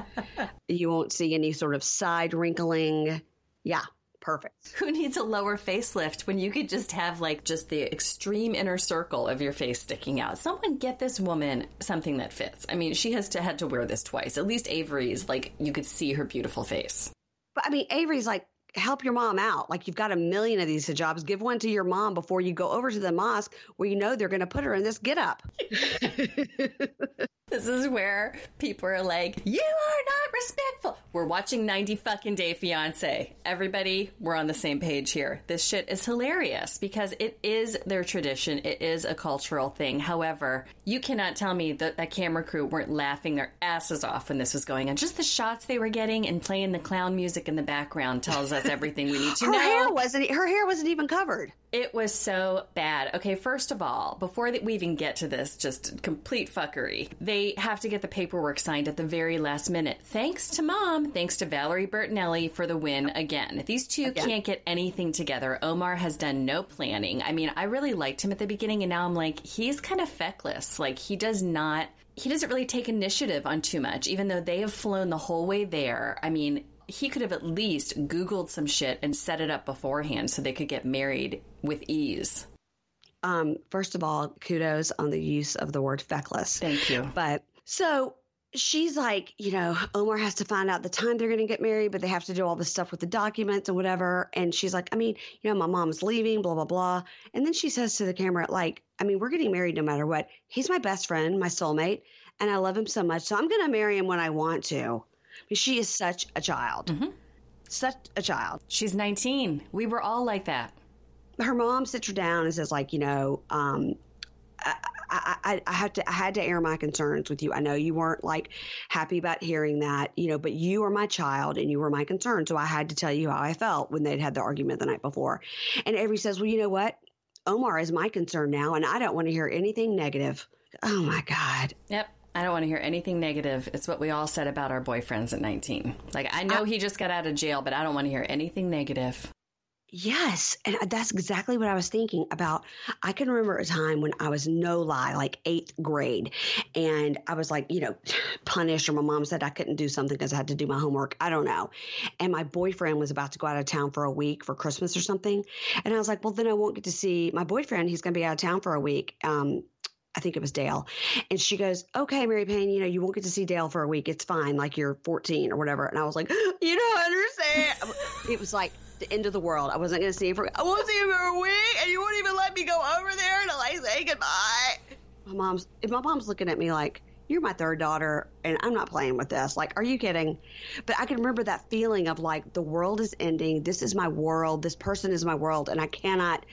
you won't see any sort of side wrinkling. Yeah, perfect. <laughs> Who needs a lower facelift when you could just have like just the extreme inner circle of your face sticking out? Someone get this woman something that fits. I mean, she has to had to wear this twice. At least Avery's like you could see her beautiful face. But I mean, Avery's like, help your mom out. Like you've got a million of these hijabs. Give one to your mom before you go over to the mosque where you know they're going to put her in this get up. <laughs> This is where people are like, "You are not respectful." We're watching 90 fucking Day Fiance. Everybody, we're on the same page here. This shit is hilarious because it is their tradition. It is a cultural thing. However, you cannot tell me that that camera crew weren't laughing their asses off when this was going on. Just the shots they were getting and playing the clown music in the background tells us everything we need to her know. hair wasn't her hair wasn't even covered. It was so bad. Okay, first of all, before that we even get to this, just complete fuckery. They have to get the paperwork signed at the very last minute. Thanks to mom, thanks to Valerie Bertinelli for the win again. These two Again. can't get anything together. Omar has done no planning. I mean, I really liked him at the beginning, and now I'm like, he's kind of feckless. Like, he does not. He doesn't really take initiative on too much, even though they have flown the whole way there. I mean, he could have at least Googled some shit and set it up beforehand so they could get married with ease. Um, first of all, kudos on the use of the word feckless. Thank you. But so she's like, you know, Omar has to find out the time they're going to get married, but they have to do all this stuff with the documents and whatever. And she's like, I mean, you know, my mom's leaving, blah, blah, blah. And then she says to the camera, like, I mean, we're getting married no matter what. He's my best friend, my soulmate, and I love him so much. So I'm going to marry him when I want to. But she is such a child. Such a child. She's 19. We were all like that. her mom sits her down and says like you know um I, I, I, had to I had to air my concerns with you. I know you weren't like happy about hearing that, you know, but you were my child and you were my concern. So I had to tell you how I felt when they'd had the argument the night before. And Avery says, Well, you know what? Omar is my concern now, and I don't want to hear anything negative. Oh my God. Yep. I don't want to hear anything negative. It's what we all said about our boyfriends at 19. Like, I know I, he just got out of jail, but I don't want to hear anything negative. Yes. And that's exactly what I was thinking about. I can remember a time when I was no lie, like eighth grade, and I was like, you know, punished, or my mom said I couldn't do something because I had to do my homework. I don't know. And my boyfriend was about to go out of town for a week for Christmas or something. And I was like, well, then I won't get to see my boyfriend. He's going to be out of town for a week. Um, I think it was Dale. And she goes, Okay, Mary Payne, you know, you won't get to see Dale for a week. It's fine. Like you're 14 or whatever. And I was like, <gasps> You don't understand. it was like the end of the world. I wasn't going to see him for, I won't see him for a week. And you won't even let me go over there to like say goodbye. My mom's, if my mom's looking at me like, you're my third daughter and I'm not playing with this. Like, are you kidding? But I can remember that feeling of like, the world is ending. This is my world. This person is my world. And I cannot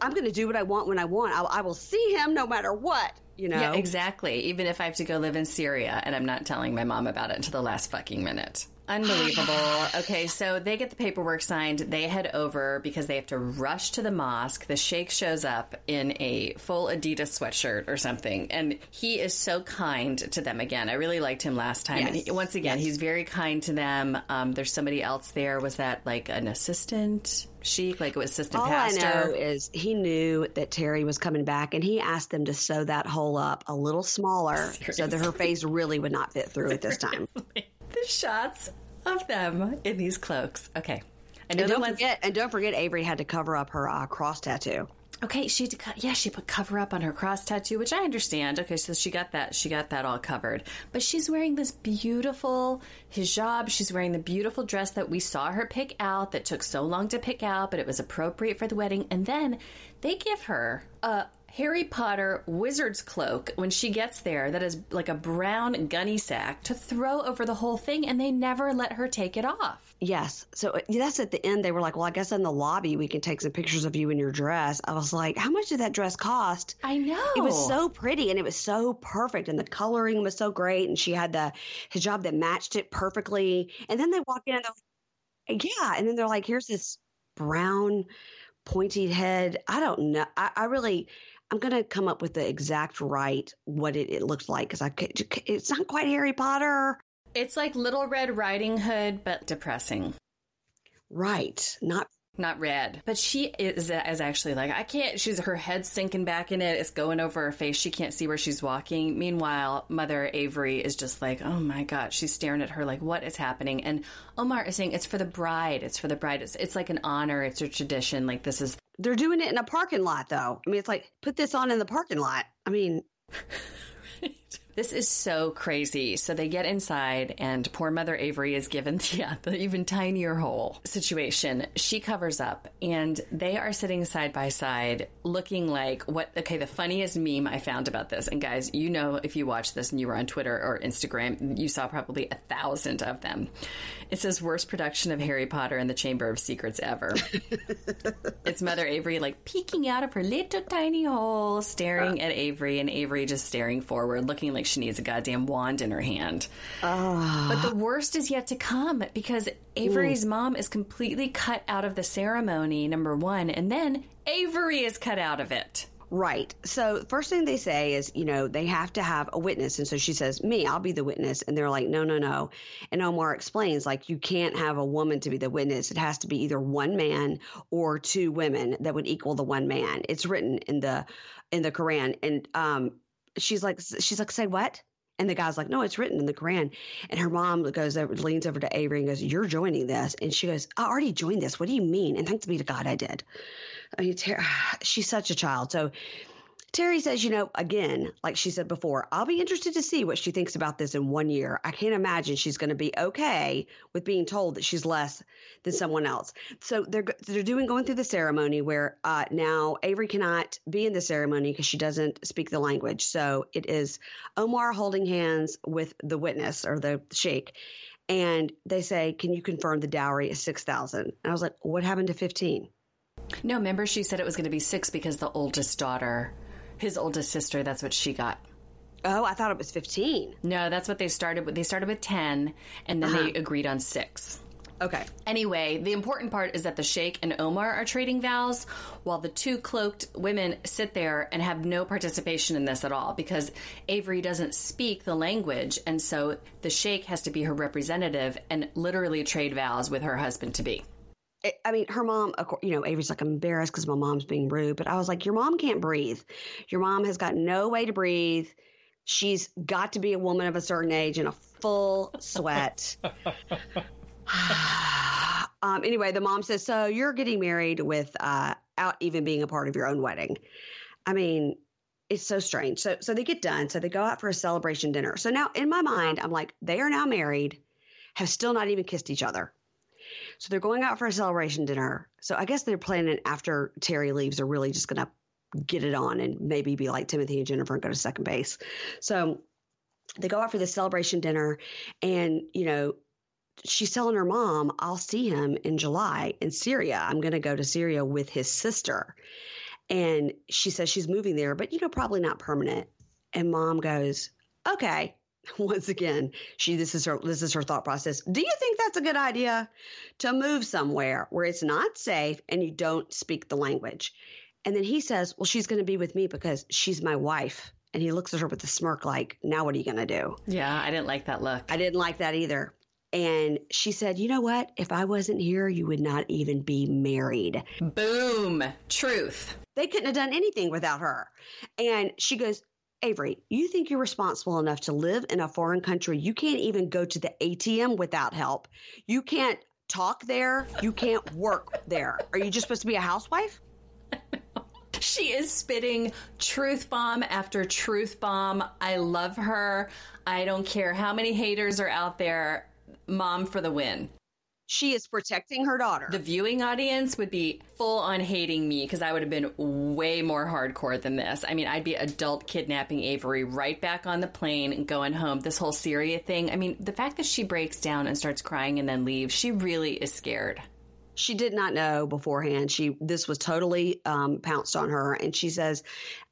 I'm going to do what I want when I want. I'll, I will see him no matter what. You know? Yeah, exactly. Even if I have to go live in Syria and I'm not telling my mom about it until the last fucking minute. Unbelievable. <sighs> okay, so they get the paperwork signed. They head over because they have to rush to the mosque. The sheikh shows up in a full Adidas sweatshirt or something, and he is so kind to them again. I really liked him last time. Yes. And he, once again, yes. he's very kind to them. Um, there's somebody else there. Was that like an assistant? sheik, like assistant All pastor? I know is he knew that Terry was coming back, and he asked them to sew that hole up a little smaller Seriously? so that her face really would not fit through at this time. the shots of them in these cloaks. Okay. And don't forget, and don't forget, Avery had to cover up her uh, cross tattoo. Okay, she yeah she put cover up on her cross tattoo, which I understand. Okay, so she got that she got that all covered, but she's wearing this beautiful hijab. She's wearing the beautiful dress that we saw her pick out that took so long to pick out, but it was appropriate for the wedding. And then they give her a Harry Potter wizard's cloak when she gets there that is like a brown gunny sack to throw over the whole thing, and they never let her take it off. Yes. So uh, that's at the end. They were like, well, I guess in the lobby we can take some pictures of you in your dress. I was like, how much did that dress cost? I know. It was so pretty and it was so perfect, and the coloring was so great. And she had the hijab that matched it perfectly. And then they walk in and they're like, yeah. And then they're like, here's this brown pointy head. I don't know. I, I really I'm going to come up with the exact right what it, it looks like because I it's not quite Harry Potter. It's like Little Red Riding Hood, but depressing. Right. Not not red. But she is, is actually like, I can't, she's, her head sinking back in it. It's going over her face. She can't see where she's walking. Meanwhile, Mother Avery is just like, oh my God. She's staring at her like, what is happening? And Omar is saying, it's for the bride. It's for the bride. It's, it's like an honor. It's a tradition. Like, this is. They're doing it in a parking lot, though. I mean, it's like, put this on in the parking lot. I mean, <laughs> right. This is so crazy. So they get inside, and poor Mother Avery is given <laughs> yeah, uh, the even tinier hole situation. She covers up, and they are sitting side by side, looking like what? Okay, the funniest meme I found about this, and guys, you know, if you watch this and you were on Twitter or Instagram, you saw probably a thousand of them. It says worst production of Harry Potter and the Chamber of Secrets ever. <laughs> it's Mother Avery like peeking out of her little tiny hole, staring at Avery, and Avery just staring forward, looking like she needs a goddamn wand in her hand. Oh. But the worst is yet to come because Avery's mm. mom is completely cut out of the ceremony, number one, and then Avery is cut out of it. Right. So first thing they say is, you know, they have to have a witness. And so she says, me, I'll be the witness. And they're like, no, no, no. And Omar explains, like, you can't have a woman to be the witness. It has to be either one man or two women that would equal the one man. It's written in the in the Quran. And um she's like, she's like, say what? And the guy's like, no, it's written in the Quran. And her mom goes over, leans over to Avery and goes, you're joining this. And she goes, I already joined this. What do you mean? And thanks be to God, I did. I mean, <sighs> she's such a child. So Terry says, you know, again, like she said before, I'll be interested to see what she thinks about this in one year. I can't imagine she's going to be okay with being told that she's less than someone else. So they're they're doing going through the ceremony where uh, now Avery cannot be in the ceremony because she doesn't speak the language. So it is Omar holding hands with the witness or the sheikh, and they say, "Can you confirm the dowry is six thousand? And I was like, "What happened to 15? No, remember she said it was going to be six because the oldest daughter his oldest sister, that's what she got. Oh, I thought it was 15. No, that's what they started with. They started with 10 and then uh-huh. they agreed on 6. Okay. Anyway, the important part is that the Sheikh and Omar are trading vows, while the two cloaked women sit there and have no participation in this at all because Avery doesn't speak the language, and so the Sheikh has to be her representative and literally trade vows with her husband to be. I mean, her mom, you know, Avery's like, I'm embarrassed because my mom's being rude. But I was like, Your mom can't breathe. Your mom has got no way to breathe. She's got to be a woman of a certain age in a full sweat. <sighs> um, anyway, the mom says, So you're getting married without uh, even being a part of your own wedding. I mean, it's so strange. So, so they get done. So they go out for a celebration dinner. So now in my mind, I'm like, they are now married, have still not even kissed each other. So they're going out for a celebration dinner. So I guess they're planning after Terry leaves, they're really just going to get it on and maybe be like Timothy and Jennifer and go to second base. So they go out for the celebration dinner and, you know, she's telling her mom, I'll see him in July in Syria. I'm going to go to Syria with his sister. And she says she's moving there, but, you know, probably not permanent. And mom goes, okay. <laughs> Once again, she this is her this is her thought process. Do you think that's a good idea to move somewhere where it's not safe and you don't speak the language? And then he says, "Well, she's going to be with me because she's my wife." And he looks at her with a smirk like, "Now what are you going to do?" Yeah, I didn't like that look. I didn't like that either. And she said, You know what? If I wasn't here, you would not even be married. Boom. Truth. They couldn't have done anything without her. And she goes, Avery, you think you're responsible enough to live in a foreign country? You can't even go to the ATM without help. You can't talk there. You can't work there. Are you just supposed to be a housewife? <laughs> She is spitting truth bomb after truth bomb. I love her. I don't care how many haters are out there mom for the win. She is protecting her daughter. The viewing audience would be full on hating me because I would have been way more hardcore than this. I mean, I'd be adult kidnapping Avery right back on the plane and going home. This whole Syria thing. I mean, the fact that she breaks down and starts crying and then leaves, she really is scared she did not know beforehand. She this was totally um, pounced on her, and she says,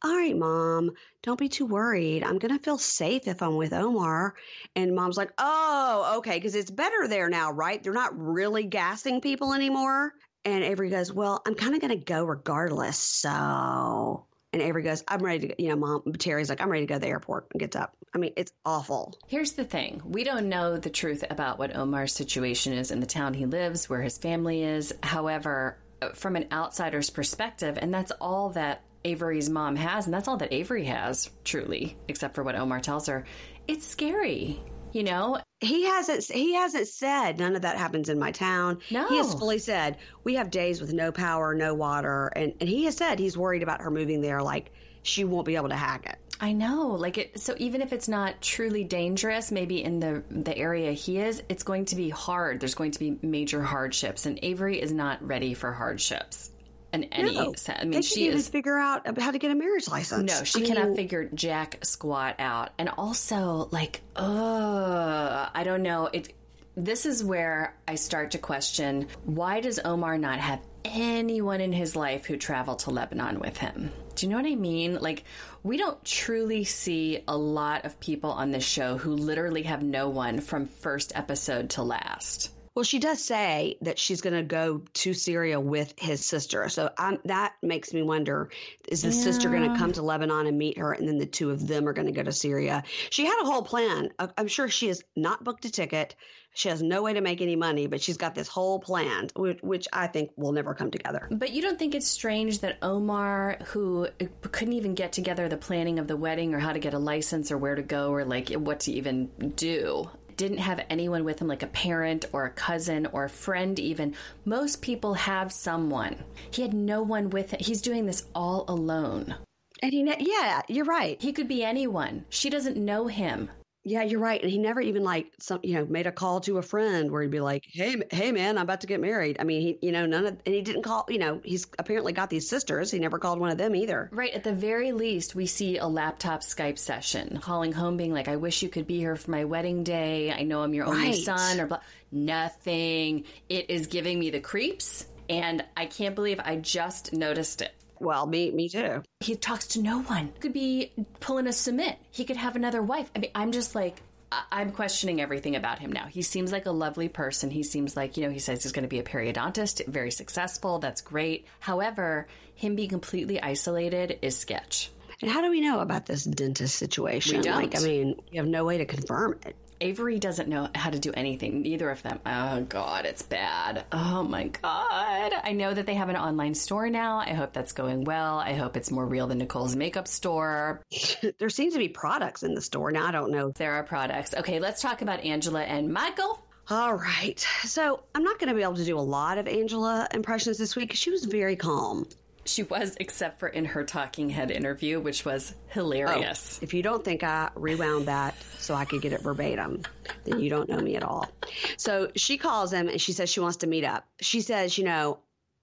"All right, mom, don't be too worried. I'm gonna feel safe if I'm with Omar." And mom's like, "Oh, okay, because it's better there now, right? They're not really gassing people anymore." And Avery goes, "Well, I'm kind of gonna go regardless, so." And Avery goes, I'm ready to, you know, mom, Terry's like, I'm ready to go to the airport and gets up. I mean, it's awful. Here's the thing we don't know the truth about what Omar's situation is in the town he lives, where his family is. However, from an outsider's perspective, and that's all that Avery's mom has, and that's all that Avery has, truly, except for what Omar tells her, it's scary you know he hasn't he hasn't said none of that happens in my town no he has fully said we have days with no power no water and and he has said he's worried about her moving there like she won't be able to hack it I know, like it. So even if it's not truly dangerous, maybe in the the area he is, it's going to be hard. There's going to be major hardships, and Avery is not ready for hardships in any no, sense. I mean, she is figure out how to get a marriage license. No, she I cannot mean, figure jack squat out. And also, like, uh, I don't know. It. This is where I start to question why does Omar not have anyone in his life who traveled to Lebanon with him? Do you know what I mean? Like, we don't truly see a lot of people on this show who literally have no one from first episode to last. Well, she does say that she's going to go to Syria with his sister. So um, that makes me wonder is the yeah. sister going to come to Lebanon and meet her, and then the two of them are going to go to Syria? She had a whole plan. I'm sure she has not booked a ticket. She has no way to make any money, but she's got this whole plan, which I think will never come together. But you don't think it's strange that Omar, who couldn't even get together the planning of the wedding or how to get a license or where to go or like what to even do, didn't have anyone with him, like a parent or a cousin or a friend, even. Most people have someone. He had no one with him. He's doing this all alone. And he, yeah, you're right. He could be anyone. She doesn't know him. Yeah, you're right. And he never even like some, you know, made a call to a friend where he'd be like, "Hey, hey, man, I'm about to get married." I mean, he, you know, none of, and he didn't call. You know, he's apparently got these sisters. He never called one of them either. Right. At the very least, we see a laptop Skype session, calling home, being like, "I wish you could be here for my wedding day. I know I'm your only right. son." Or blah. Nothing. It is giving me the creeps, and I can't believe I just noticed it. Well, me, me too. He talks to no one. Could be pulling a Sumit. He could have another wife. I mean, I'm just like, I'm questioning everything about him now. He seems like a lovely person. He seems like, you know, he says he's going to be a periodontist, very successful. That's great. However, him being completely isolated is sketch. And how do we know about this dentist situation? We don't. Like, I mean, we have no way to confirm it. Avery doesn't know how to do anything. Neither of them. Oh God, it's bad. Oh my God. I know that they have an online store now. I hope that's going well. I hope it's more real than Nicole's makeup store. <laughs> there seems to be products in the store now. I don't know. There are products. Okay, let's talk about Angela and Michael. All right. So I'm not going to be able to do a lot of Angela impressions this week she was very calm. She was, except for in her talking head interview, which was hilarious. Oh, if you don't think I rewound that so I could get it verbatim, then you don't know me at all. So she calls him and she says she wants to meet up. She says, you know,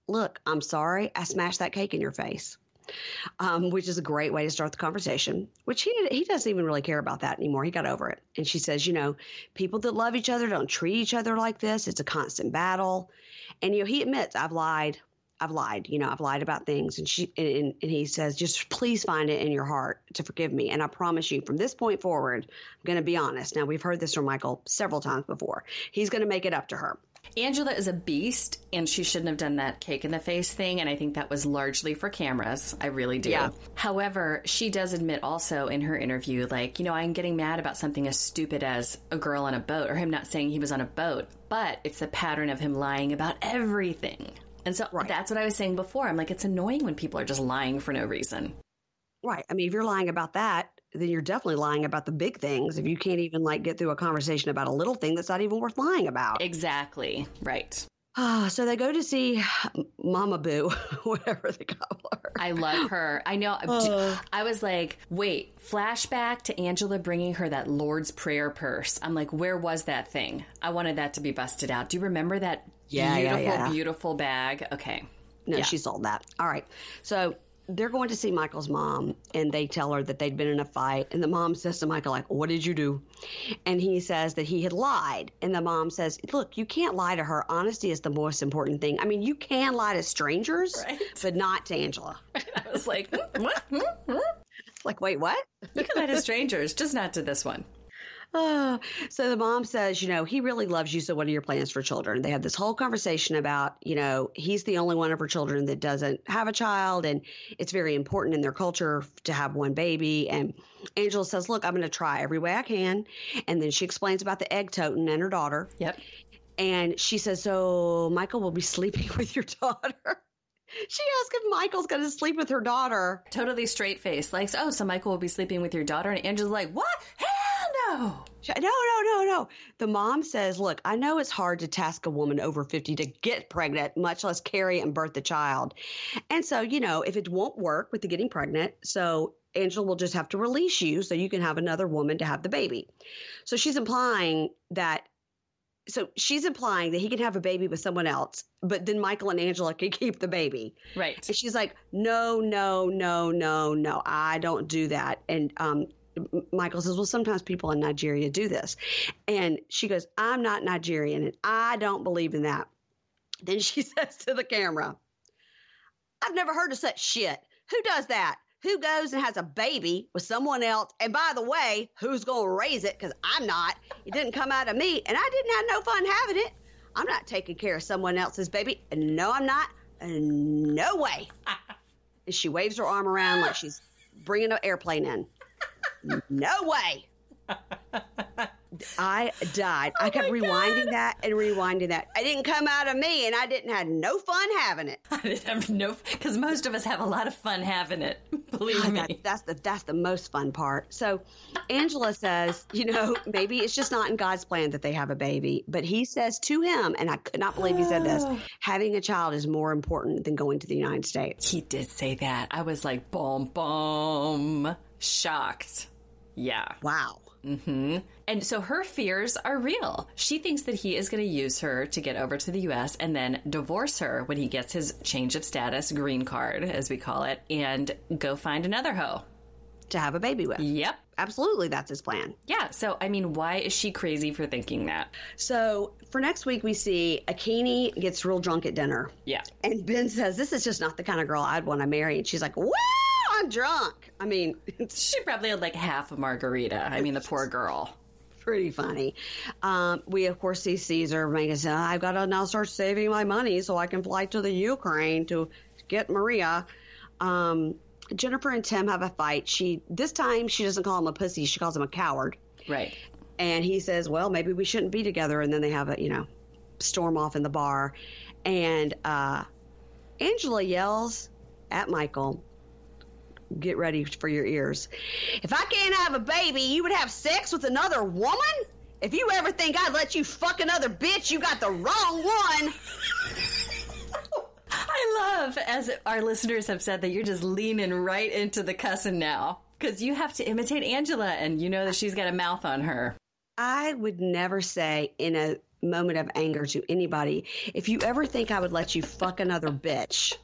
look, I'm sorry I smashed that cake in your face. Um, which is a great way to start the conversation. Which he he doesn't even really care about that anymore. He got over it. And she says, you know, people that love each other don't treat each other like this. It's a constant battle. And you know, he admits I've lied. I've lied. You know, I've lied about things. And she and, and he says, just please find it in your heart to forgive me. And I promise you, from this point forward, I'm going to be honest. Now we've heard this from Michael several times before. He's going to make it up to her. Angela is a beast, and she shouldn't have done that cake in the face thing. And I think that was largely for cameras. I really do. Yeah. However, she does admit also in her interview, like, you know, I'm getting mad about something as stupid as a girl on a boat, or him not saying he was on a boat, but it's the pattern of him lying about everything. And so Right. that's what I was saying before. I'm like, it's annoying when people are just lying for no reason. Right. I mean, if you're lying about that, then you're definitely lying about the big things. If you can't even like get through a conversation about a little thing that's not even worth lying about. Exactly. Right. Ah, <sighs> so they go to see <sighs> Mama Boo, <laughs> whatever they call her. I love <laughs> her. I know. Uh. I was like, wait, flashback to Angela bringing her that Lord's Prayer purse. I'm like, where was that thing? I wanted that to be busted out. Do you remember that Yeah, yeah, beautiful, yeah. beautiful bag? Okay. No, Yeah. she sold that. All right. So they're going to see Michael's mom, and they tell her that they'd been in a fight. And the mom says to Michael, like, "What did you do?" And he says that he had lied. And the mom says, "Look, you can't lie to her. Honesty is the most important thing. I mean, you can lie to strangers, Right. but not to Angela." <laughs> I was like, hmm, what? Hmm, hmm. Like, wait, what? You can lie to strangers, just not to this one. Oh, so the mom says, you know, he really loves you. So what are your plans for children? They have this whole conversation about, you know, he's the only one of her children that doesn't have a child, and it's very important in their culture to have one baby. And Angela says, look, I'm going to try every way I can. And then she explains about the egg totem and her daughter. Yep. And she says, so Michael will be <laughs> sleeping with your daughter. <laughs> She asked if Michael's going to sleep with her daughter. Totally straight face. Like, oh, so Michael will be sleeping with your daughter. And Angela's like, what? Hell no. No, no, no, no. The mom says, Look, I know it's hard to task a woman over 50 to get pregnant, much less carry and birth the child. And so, you know, if it won't work with the getting pregnant, so Angela will just have to release you so you can have another woman to have the baby. So she's implying that. So she's implying that he can have a baby with someone else, but then Michael and Angela can keep the baby. Right. And she's like, no, no, no, no, no, I don't do that. And um, Michael says, well, sometimes people in Nigeria do this. And she goes, I'm not Nigerian and I don't believe in that. Then she <laughs> says to the camera, I've never heard of such shit. Who does that? Who goes and has a baby with someone else? And by the way, who's going to raise it? Because I'm not. It didn't come out of me, and I didn't have no fun having it. I'm not taking care of someone else's baby. And no, I'm not. And no way. <laughs> and she waves her arm around like she's bringing an airplane in. No way. I died. <laughs> Oh I kept rewinding that and rewinding that. It didn't come out of me, and I didn't have no fun having it. <laughs> I didn't have no, because most of us have a lot of fun having it. <laughs> Believe God, me. that- that's the that's the most fun part. So, Angela says, you know, maybe it's just not in God's plan that they have a baby, but He says to him, and I could not believe he said this: <sighs> having a child is more important than going to the United States. He did say that. I was like, boom, boom, shocked. Yeah. Wow. hmm And so her fears are real. She thinks that he is going to use her to get over to the U.S. and then divorce her when he gets his change of status, green card, as we call it, and go find another hoe. To have a baby with. Yep. Absolutely, that's his plan. Yeah. So, I mean, why is she crazy for thinking that? So, for next week, we see Akinyi gets real drunk at dinner. Yeah. And Ben says, This is just not the kind of girl I'd want to marry. And she's like, Wow, I'm drunk. I mean, <laughs> She probably had like half a margarita. I mean, the poor girl. pretty funny. Um, we of course see Caesar making say, "I've got to now start saving my money so I can fly to the Ukraine to get Maria." Um, Jennifer and Tim have a fight. She this time she doesn't call him a pussy; she calls him a coward. Right. And he says, "Well, maybe we shouldn't be together." And then they have a you know storm off in the bar, and uh, Angela yells at Michael. Get ready for your ears. If I can't have a baby, you would have sex with another woman? If you ever think I'd let you fuck another bitch, you got the wrong one. <laughs> I love, as our listeners have said, that you're just leaning right into the cussing now because you have to imitate Angela and you know that she's got a mouth on her. I would never say in a moment of anger to anybody, if you ever think I would let you fuck another bitch,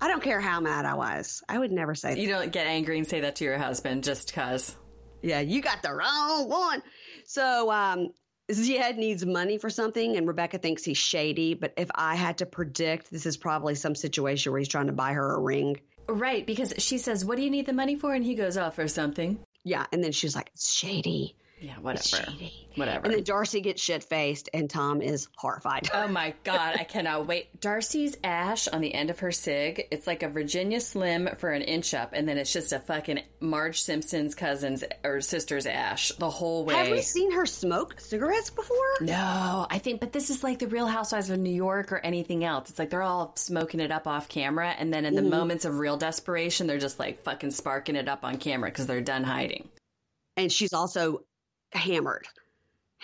I don't care how mad I was. I would never say that. You don't get angry and say that to your husband just because. Yeah, you got the wrong one. So um, needs money for something, and Rebecca thinks he's shady. But if I had to predict, this is probably some situation where he's trying to buy her a ring. Right, because she says, What do you need the money for? And he goes, Oh, for something. Yeah, and then she's like, It's shady. Yeah, whatever. Whatever. And then Darcey gets shit faced, and Tom is horrified. Oh my <laughs> god, I cannot wait. Darcey's ash on the end of her cig, it's like a Virginia Slim for an inch up, and then it's just a fucking Marge Simpson's cousin's or sister's ash the whole way. Have we seen her smoke cigarettes before? No, I think, but this is like the Real Housewives of New York or anything else. It's like they're all smoking it up off camera, and then in the mm-hmm. moments of real desperation, they're just like fucking sparking it up on camera because they're done hiding. And she's also hammered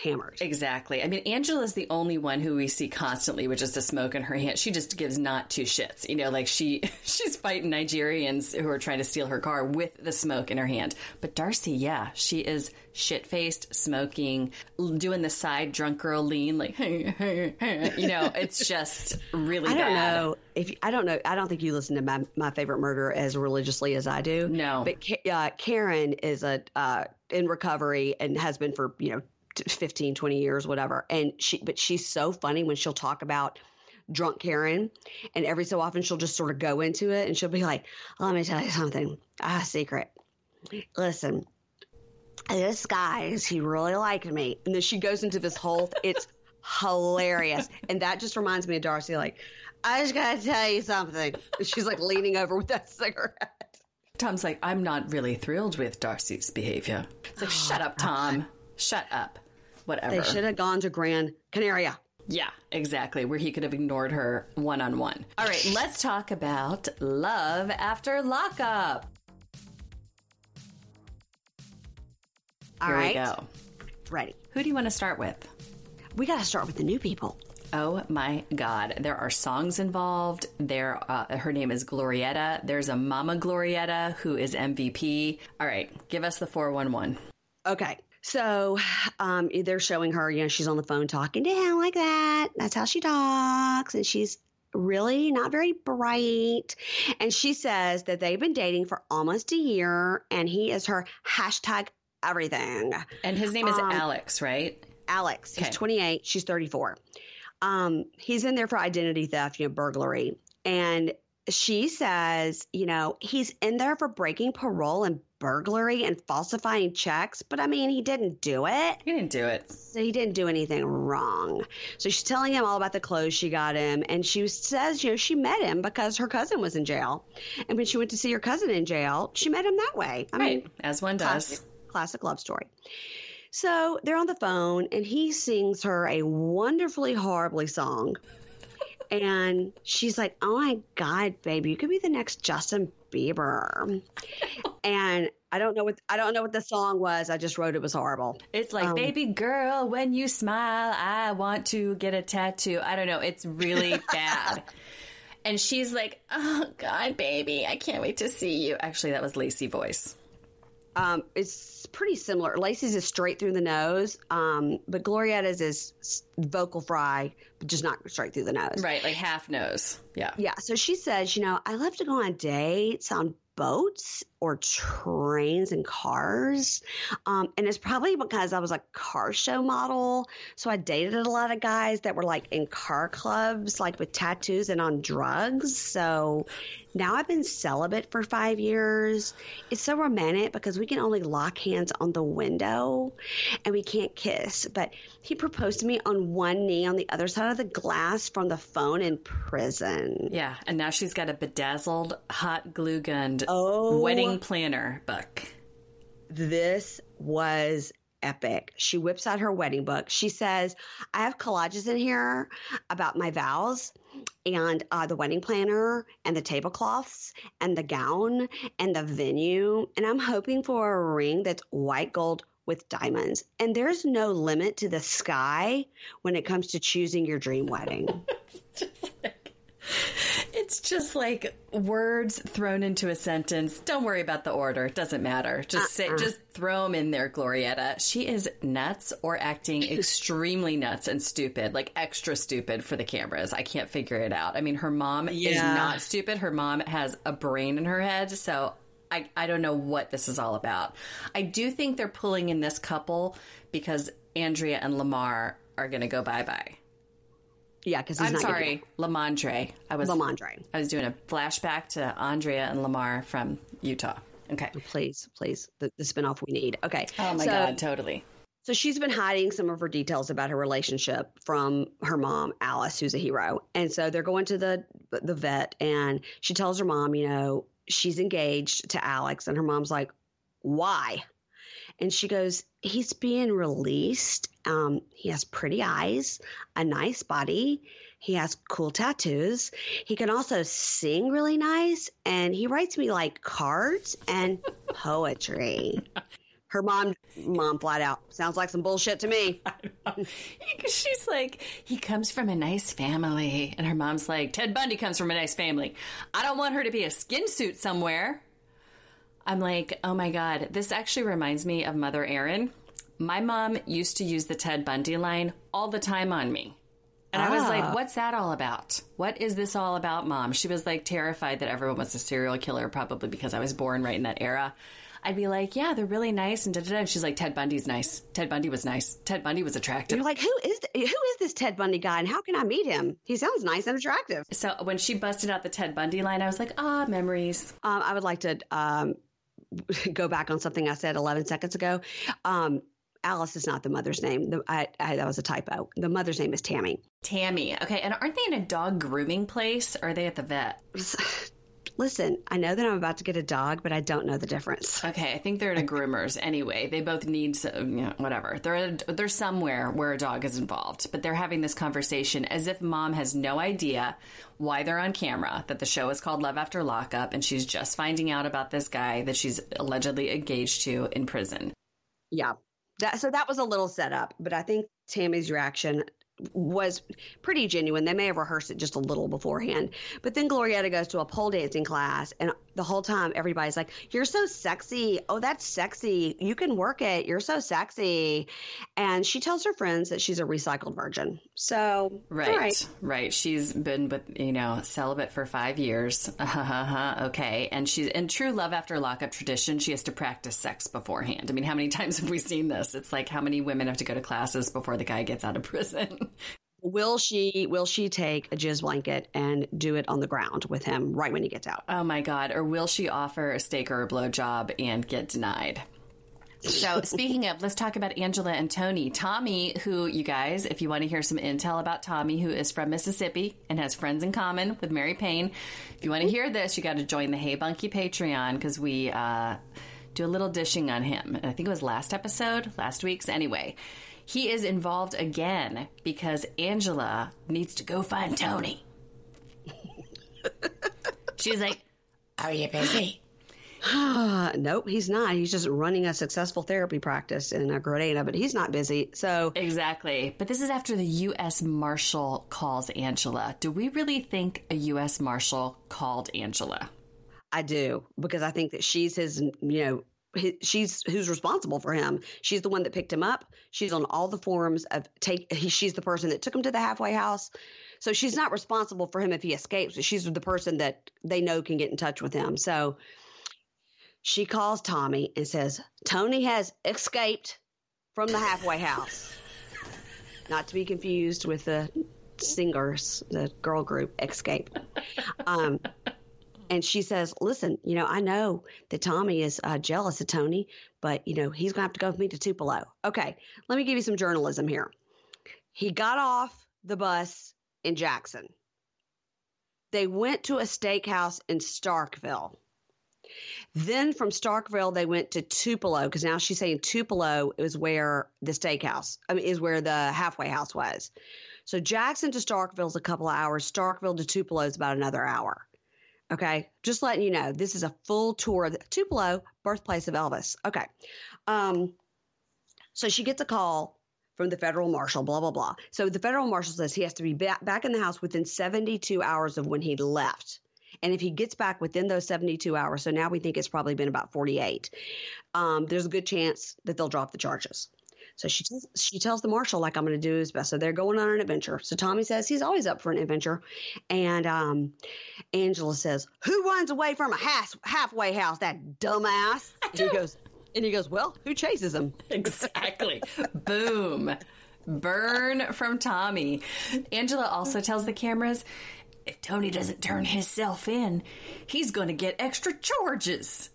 hammered. Exactly. I mean, Angela's the only one who we see constantly with just a smoke in her hand. She just gives not two shits. You know, like she <laughs> she's fighting Nigerians who are trying to steal her car with the smoke in her hand. But Darcey, yeah, she is shit faced, smoking, doing the side drunk girl lean, like <laughs> hey, hey, hey. you know, it's just really. I don't bad. know if I don't know. I don't think you listen to my my favorite murder as religiously as I do. No, but uh, Karen is a. Uh, in recovery and has been for you know 15 20 years whatever. And she but she's so funny when she'll talk about drunk karen and every so often she'll just sort of go into it and she'll be like let me tell you something a secret. Listen this guy is he really liked me. And then she goes into this whole it's hilarious. And that just reminds me of darcey like i just gotta tell you something. She's like leaning over with that cigarette Tom's like, I'm not really thrilled with Darcey's behavior. It's like, oh, shut <gasps> up, Tom. Shut up. Whatever. They should have gone to Gran Canaria. Yeah, exactly. Where he could have ignored her one on one. All right, let's talk about love after lockup. All Here right. we go. Ready. Who do you want to start with? We got to start with the new people. Oh my God. There are songs involved. There, uh, her name is Glorietta. There's a Mama Glorietta who is MVP. All right, give us the 411. Okay. So um, they're showing her, you know, she's on the phone talking to him like that. That's how she talks. And she's really not very bright. And she says that they've been dating for almost a year and he is her hashtag everything. And his name is um, Alex, right? Alex. He's 28. She's 34 um, he's in there for identity theft, you know, burglary. And she says, you know, he's in there for breaking parole and burglary and falsifying checks, but I mean, he didn't do it. He didn't do it. So he didn't do anything wrong. So she's telling him all about the clothes she got him. And she says, you know, she met him because her cousin was in jail. And when she went to see her cousin in jail, she met him that way. I right. mean, as one does. Classic, classic love story. So they're on the phone, and he sings her a wonderfully horribly song. and she's like, "Oh my god, baby, you could be the next Justin Bieber." <laughs> and I don't know what I don't know what the song was. I just wrote it was horrible. It's like, um, "Baby girl, when you smile, I want to get a tattoo." I don't know. It's really <laughs> bad. And she's like, "Oh God, baby, I can't wait to see you." Actually, that was Lacey voice. Um, it's pretty similar. Lacey's is straight through the nose, um, but Glorietta's is vocal fry, but just not straight through the nose. Right, like half nose. Yeah. Yeah. So she says, you know, I love to go on dates, on boats or trains and cars. Um, and it's probably because I was a car show model. So I dated a lot of guys that were like in car clubs, like with tattoos and on drugs. So now I've been celibate for five years. It's so romantic because we can only lock hands on the window and we can't kiss. But he proposed to me on one knee on the other side of the glass from the phone in prison. Yeah. And now she's got a bedazzled, hot glue gunned oh, wedding planner book. This was epic. She whips out her wedding book. She says, I have collages in here about my vows and uh, the wedding planner and the tablecloths and the gown and the venue. And I'm hoping for a ring that's white gold with diamonds. And there's no limit to the sky when it comes to choosing your dream wedding. <laughs> It's just like words thrown into a sentence. Don't worry about the order; it doesn't matter. Just uh-uh. say, just throw them in there, Glorietta. She is nuts or acting extremely nuts and stupid, like extra stupid for the cameras. I can't figure it out. I mean, her mom yeah. is not stupid. Her mom has a brain in her head, so I, I don't know what this is all about. I do think they're pulling in this couple because Andrea and Lamar are going to go bye bye. Yeah, because I'm sorry, Lamondre. I was Lamondre. I was doing a flashback to Andrea and Lamar from Utah. Okay, please, please, the, the spinoff we need. Okay. Oh my so, god, totally. So she's been hiding some of her details about her relationship from her mom, Alice, who's a hero. And so they're going to the the vet, and she tells her mom, you know, she's engaged to Alex, and her mom's like, "Why?" And she goes, He's being released. Um, he has pretty eyes, a nice body. He has cool tattoos. He can also sing really nice. And he writes me like cards and <laughs> poetry. Her mom, mom, flat out sounds like some bullshit to me. <laughs> She's like, he comes from a nice family, and her mom's like, Ted Bundy comes from a nice family. I don't want her to be a skin suit somewhere. I'm like, oh my God, this actually reminds me of Mother Erin. My mom used to use the Ted Bundy line all the time on me. And ah. I was like, ah. what's that all about? What is this all about, mom? She was like terrified that everyone was a serial killer, probably because I was born right in that era. I'd be like, yeah, they're really nice. And, da, da, da. and she's like, Ted Bundy's nice. Ted Bundy was nice. Ted Bundy was attractive. You're like, who is th- who is this Ted Bundy guy and how can I meet him? He sounds nice and attractive. So when she busted out the Ted Bundy line, I was like, ah, memories. Um, I would like to um, <laughs> go back on something I said 11 seconds ago. Um, Alice is not the mother's name. The, I, I, that was a typo. The mother's name is Tammy. Tammy. Okay. And aren't they in a dog grooming place or are they at the vet? <laughs> Listen, I know that I'm about to get a dog, but I don't know the difference. Okay, I think they're in a groomer's anyway. They both need, you know, whatever. They're they're somewhere where a dog is involved, but they're having this conversation as if mom has no idea why they're on camera. That the show is called Love After Lockup, and she's just finding out about this guy that she's allegedly engaged to in prison. Yeah, that, so that was a little setup, but I think Tammy's reaction was pretty genuine. They may have rehearsed it just a little beforehand. But then Glorietta goes to a pole dancing class, and the whole time everybody's like, You're so sexy. Oh, that's sexy. You can work it. You're so sexy. And she tells her friends that she's a recycled virgin. So, right, right. right. She's been with, you know, celibate for five years. <laughs> okay. And she's in true love after lockup tradition, she has to practice sex beforehand. I mean, how many <laughs> times have we seen this? It's like how many women have to go to classes before the guy gets out of <laughs> prison? Will she will she take a jizz blanket and do it on the ground with him right when he gets out? Oh my god! Or will she offer a steak or a blowjob and get denied? So, <laughs> speaking of, let's talk about Angela and Tony. Tommy, who you guys, if you want to hear some intel about Tommy, who is from Mississippi and has friends in common with Mary Payne, if you want to hear this, you got to join the Hey Bunkie Patreon because we uh, do a little dishing on him. I think it was last episode, last week's. Anyway, he is involved again because Angela needs to go find Tony. She's like, Are you busy? <sighs> nope, he's not. He's just running a successful therapy practice in a Grenada, but he's not busy. So exactly. But this is after the U.S. Marshal calls Angela. Do we really think a U.S. Marshal called Angela? I do because I think that she's his, you know, she's who's responsible for him. She's the one that picked him up. She's on all the forums of take. He, she's the person that took him to the halfway house. So she's not responsible for him if he escapes. She's the person that they know can get in touch with him. So she calls Tommy and says, Tony has escaped from the halfway house. Not to be confused with the singers, the girl group Xscape. Um, and she says, "Listen, you know, I know that Tommy is uh, jealous of Tony, but you know he's gonna have to go with me to Tupelo." Okay, let me give you some journalism here. He got off the bus in Jackson. They went to a steakhouse in Starkville. Then from Starkville, they went to Tupelo because now she's saying Tupelo is where the steakhouse, I mean, is where the halfway house was. So Jackson to Starkville is a couple of hours. Starkville to Tupelo is about another hour. Okay, just letting you know, this is a full tour of the, Tupelo, birthplace of Elvis. Okay, um, so she gets a call from the federal marshal, blah blah blah. So the federal marshal says he has to be back, back in the house within 72 hours of when he left. And if he gets back within those 72 hours, so now we think it's probably been about 48, um, there's a good chance that they'll drop the charges. So she tells, she tells the marshal like I'm going to do his best. So they're going on an adventure. So Tommy says he's always up for an adventure, and um, Angela says, "Who runs away from a half, halfway house? That dumbass." And he <laughs> goes, and he goes, "Well, who chases him?" <laughs> Exactly. Boom. Burn from Tommy. Angela also tells the cameras if Tony doesn't turn himself in, he's going to get extra charges.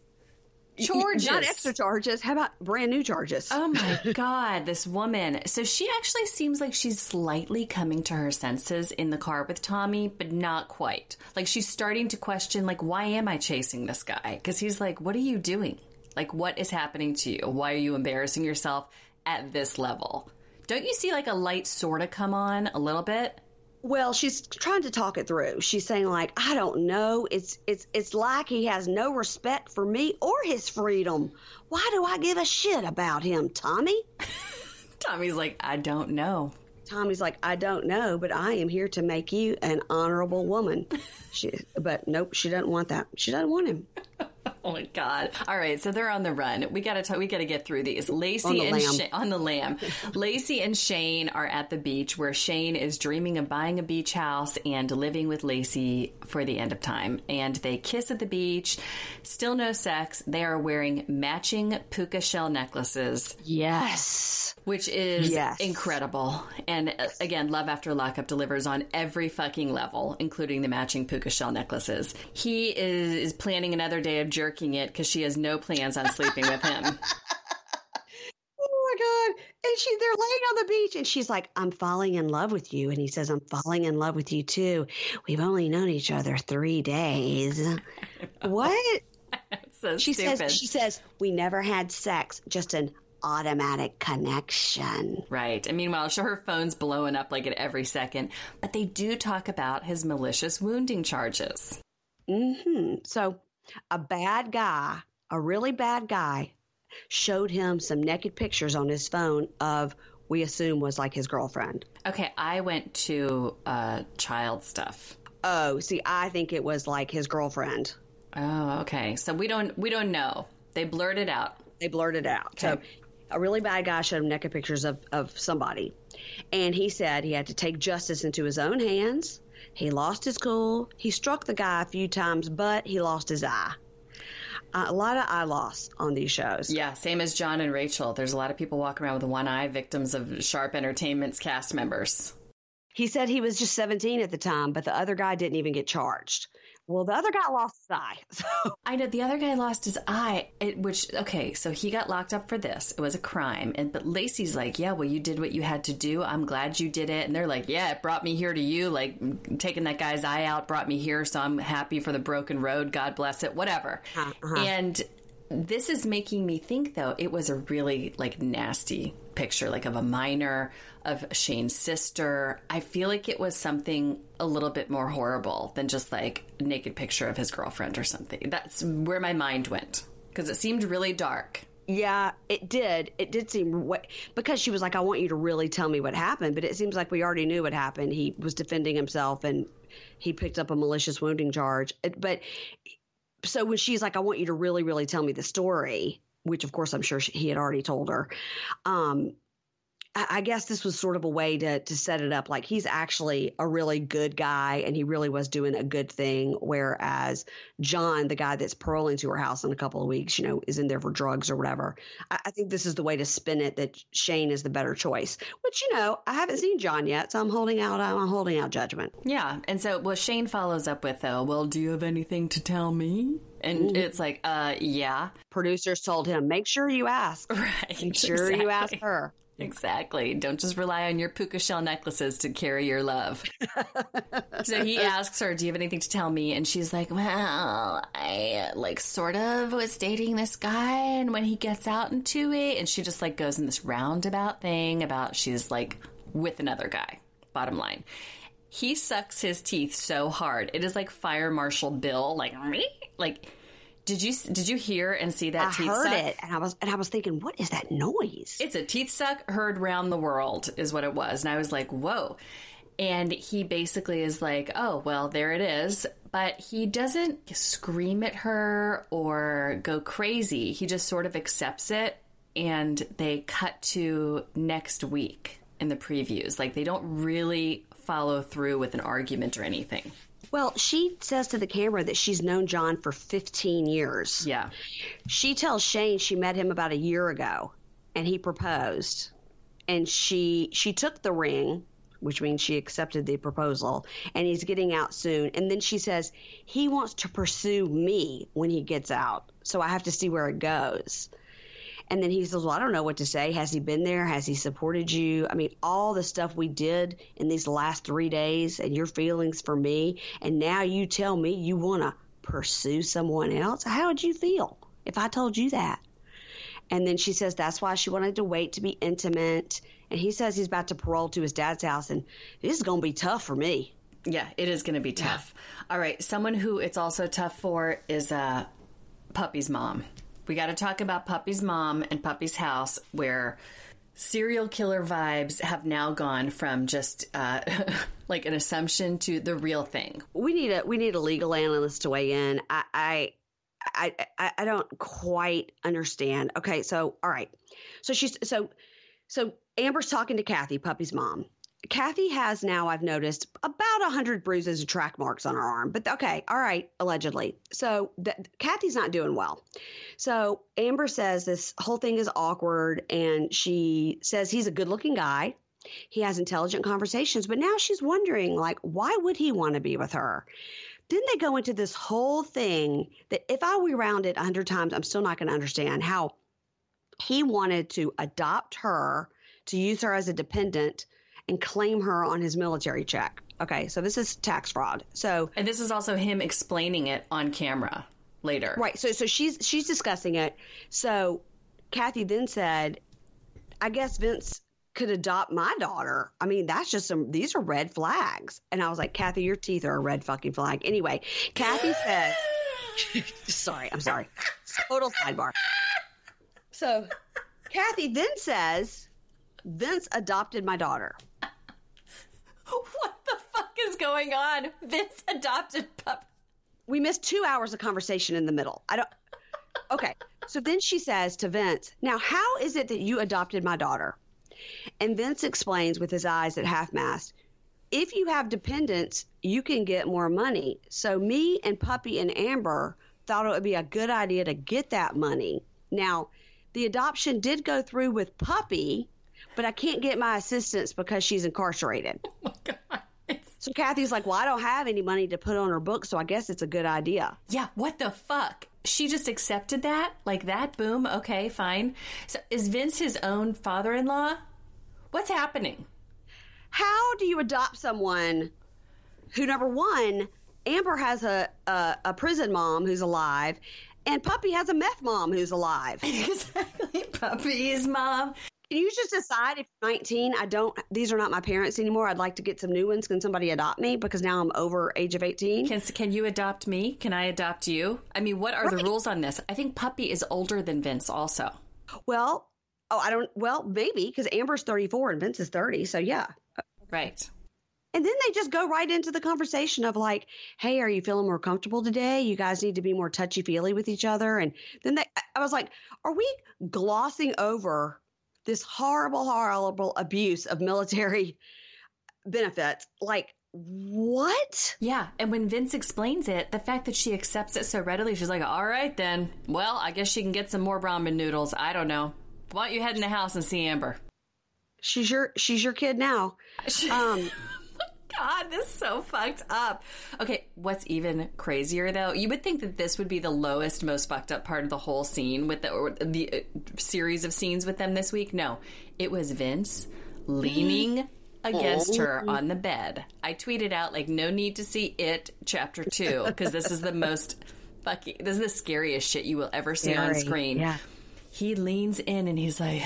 Charges. Not extra charges. How about brand new charges? Oh my <laughs> God, this woman. So she actually seems like she's slightly coming to her senses in the car with Tommy, but not quite. Like she's starting to question, like, why am I chasing this guy? Because he's like, what are you doing? Like, what is happening to you? Why are you embarrassing yourself at this level? Don't you see like a light sort of come on a little bit? Well, she's trying to talk it through. She's saying like, I don't know. It's it's it's like he has no respect for me or his freedom. Why do I give a shit about him, Tommy? <laughs> Tommy's like, I don't know. Tommy's like, I don't know, but I am here to make you an honorable woman. <laughs> She, but nope, she doesn't want that. She doesn't want him. <laughs> <laughs> Oh my god! All right, so they're on the run. We gotta t- we gotta get through these. Lacey the and lamb. Sha- on the lamb. <laughs> Lacey and Shane are at the beach where Shane is dreaming of buying a beach house and living with Lacey for the end of time. And they kiss at the beach. Still no sex. They are wearing matching puka shell necklaces, Yes. which is Yes. incredible. And uh, again, Love After Lockup delivers on every fucking level, including the matching puka shell necklaces. He is, is planning another day of jerking it because she has no plans on sleeping with him. <laughs> Oh my god! And she, they're laying on the beach, and she's like, "I'm falling in love with you," and he says, "I'm falling in love with you too." We've only known each other three days. what? <laughs> So She stupid. says. She says we never had sex, just an automatic connection. Right. And meanwhile, sure, her phone's blowing up like at every second. But they do talk about his malicious wounding charges. Mm-hmm. So, a bad guy, a really bad guy, showed him some naked pictures on his phone of we assume was like his girlfriend. Okay, I went to uh, child stuff. Oh, see, I think it was like his girlfriend. Oh, okay. So we don't we don't know. They blurred it out. They blurted out. So, a really bad guy showed him naked pictures of, of somebody. And he said he had to take justice into his own hands. He lost his cool. He struck the guy a few times, but he lost his eye. Uh, a lot of eye loss on these shows. Yeah, same as John and Rachel. There's a lot of people walking around with one eye, victims of Sharp Entertainment's cast members. He said he was just 17 at the time, but the other guy didn't even get charged. Well, the other guy lost his eye. <laughs> So, I know the other guy lost his eye, it, which okay, so he got locked up for this. It was a crime, and but Lacey's like, yeah, well, you did what you had to do. I'm glad you did it, and they're like, yeah, it brought me here to you. Like taking that guy's eye out brought me here, so I'm happy for the broken road. God bless it, whatever. Uh-huh. And this is making me think, though, it was a really like nasty picture, like of a minor, of Shane's sister. I feel like it was something a little bit more horrible than just like a naked picture of his girlfriend or something. That's where my mind went because it seemed really dark. yeah, it did. It did seem what because she was like, I want you to really tell me what happened. But it seems like we already knew what happened. He was defending himself and he picked up a malicious wounding charge. But so when she's like, I want you to really, really tell me the story, which of course I'm sure she, he had already told her. Um, I guess this was sort of a way to to set it up like he's actually a really good guy and he really was doing a good thing. Whereas John, the guy that's paroling to her house in a couple of weeks, you know, is in there for drugs or whatever. I, I think this is the way to spin it that Shane is the better choice. Which you know, I haven't seen John yet, so I'm holding out. I'm holding out judgment. Yeah, and so well, Shane follows up with though. Well, do you have anything to tell me? And mm-hmm. it's like, uh, yeah. Producers told him, make sure you ask. <laughs> Right. Make sure exactly. you ask her. Exactly. Don't just rely on your puka shell necklaces to carry your love. <laughs> so he asks her, Do you have anything to tell me? And she's like, Well, I like sort of was dating this guy. And when he gets out into it, and she just like goes in this roundabout thing about she's like with another guy, bottom line. He sucks his teeth so hard. It is like Fire Marshal Bill, like, me. <laughs> like, did you did you hear and see that I teeth heard suck? it, and I was and I was thinking, what is that noise? It's a teeth suck heard round the world, is what it was, and I was like, whoa. And he basically is like, oh well, there it is, but he doesn't scream at her or go crazy. He just sort of accepts it, and they cut to next week in the previews. Like they don't really follow through with an argument or anything. Well, she says to the camera that she's known John for 15 years. Yeah. She tells Shane she met him about a year ago and he proposed. And she she took the ring, which means she accepted the proposal, and he's getting out soon. And then she says he wants to pursue me when he gets out. So I have to see where it goes. And then he says, Well, I don't know what to say. Has he been there? Has he supported you? I mean, all the stuff we did in these last three days and your feelings for me. And now you tell me you want to pursue someone else. How would you feel if I told you that? And then she says that's why she wanted to wait to be intimate. And he says he's about to parole to his dad's house. And this is going to be tough for me. Yeah, it is going to be tough. Yeah. All right. Someone who it's also tough for is uh, Puppy's mom we got to talk about Puppy's mom and Puppy's house, where serial killer vibes have now gone from just uh, <laughs> like an assumption to the real thing. We need a we need a legal analyst to weigh in. I I I, I don't quite understand. Okay, so all right, so she's so so Amber's talking to Kathy, Puppy's mom, Kathy has now, I've noticed, about 100 bruises and track marks on her arm. But okay, all right, allegedly. So th- Kathy's not doing well. So Amber says this whole thing is awkward, and she says he's a good looking guy. He has intelligent conversations, but now she's wondering, like, why would he want to be with her? Then they go into this whole thing that if I rewound it 100 times, I'm still not going to understand how he wanted to adopt her, to use her as a dependent and claim her on his military check. Okay, so this is tax fraud. So And this is also him explaining it on camera later. Right. So so she's she's discussing it. So Kathy then said, I guess Vince could adopt my daughter. I mean, that's just some these are red flags. And I was like, Kathy, your teeth are a red fucking flag. Anyway, Kathy <gasps> said <laughs> sorry, I'm sorry. Total sidebar. So Kathy then says, Vince adopted my daughter. <laughs> what the fuck is going on? Vince adopted pup. We missed two hours of conversation in the middle. I don't. Okay. So then she says to Vince, Now, how is it that you adopted my daughter? And Vince explains with his eyes at half mast, If you have dependents, you can get more money. So me and Puppy and Amber thought it would be a good idea to get that money. Now, the adoption did go through with Puppy, but I can't get my assistance because she's incarcerated. <laughs> Oh my God. So Kathy's like, well, I don't have any money to put on her book, so I guess it's a good idea. Yeah, what the fuck? She just accepted that? Like that? Boom, okay, fine. So is Vince his own father in law? What's happening? How do you adopt someone who, number one, Amber has a, a, a prison mom who's alive, and Puppy has a meth mom who's alive. <laughs> exactly. Puppy's mom can you just decide if you're 19, I don't, these are not my parents anymore. I'd like to get some new ones. Can somebody adopt me? Because now I'm over age of 18. Can, can you adopt me? Can I adopt you? I mean, what are right. the rules on this? I think Puppy is older than Vince also. Well, oh, I don't, well, maybe because Amber's 34 and Vince is 30. So yeah. Right. And then they just go right into the conversation of like, hey, are you feeling more comfortable today? You guys need to be more touchy feely with each other. And then they, I was like, are we glossing over this horrible, horrible abuse of military <laughs> benefits. Like, what? Yeah. And when Vince explains it, the fact that she accepts it so readily, she's like, all right, then. Well, I guess she can get some more ramen noodles. I don't know. Why don't you head in the house and see Amber? She's your she's your kid now. <laughs> Um God, this is so fucked up. Okay, what's even crazier though? You would think that this would be the lowest, most fucked up part of the whole scene with the or the uh, series of scenes with them this week. No, it was Vince leaning against her oh. on the bed. I tweeted out like, "No need to see it." Chapter two, because this is the most fucking. This is the scariest shit you will ever see Scary. on screen. Yeah. He leans in and he's like.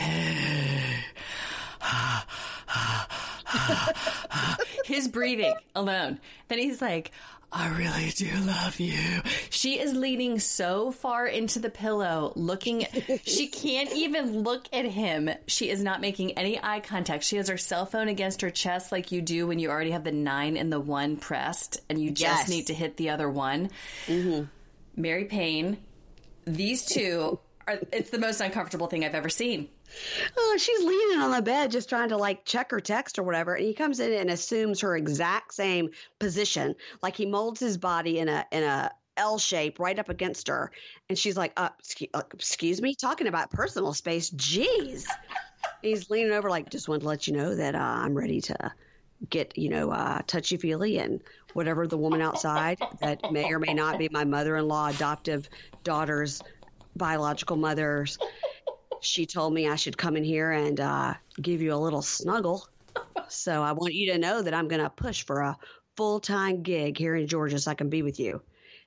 His breathing alone. Then he's like, I really do love you. She is leaning so far into the pillow, looking. she can't even look at him. She is not making any eye contact. She has her cell phone against her chest, like you do when you already have the nine and the one pressed, and you just yes. need to hit the other one. Mm-hmm. Mary Payne, these two. It's the most uncomfortable thing I've ever seen. Oh, she's leaning on the bed just trying to like check her text or whatever. And he comes in and assumes her exact same position. Like he molds his body in a in a L shape right up against her. And she's like, uh, excuse, uh, excuse me, talking about personal space. Jeez. <laughs> He's leaning over like, just wanted to let you know that uh, I'm ready to get, you know, uh, touchy feely and whatever the woman outside that may or may not be my mother in law, adoptive daughter's biological mother's she told me I should come in here and uh, give you a little snuggle. so I want you to know that I'm going to push for a full time gig here in Georgia so I can be with you.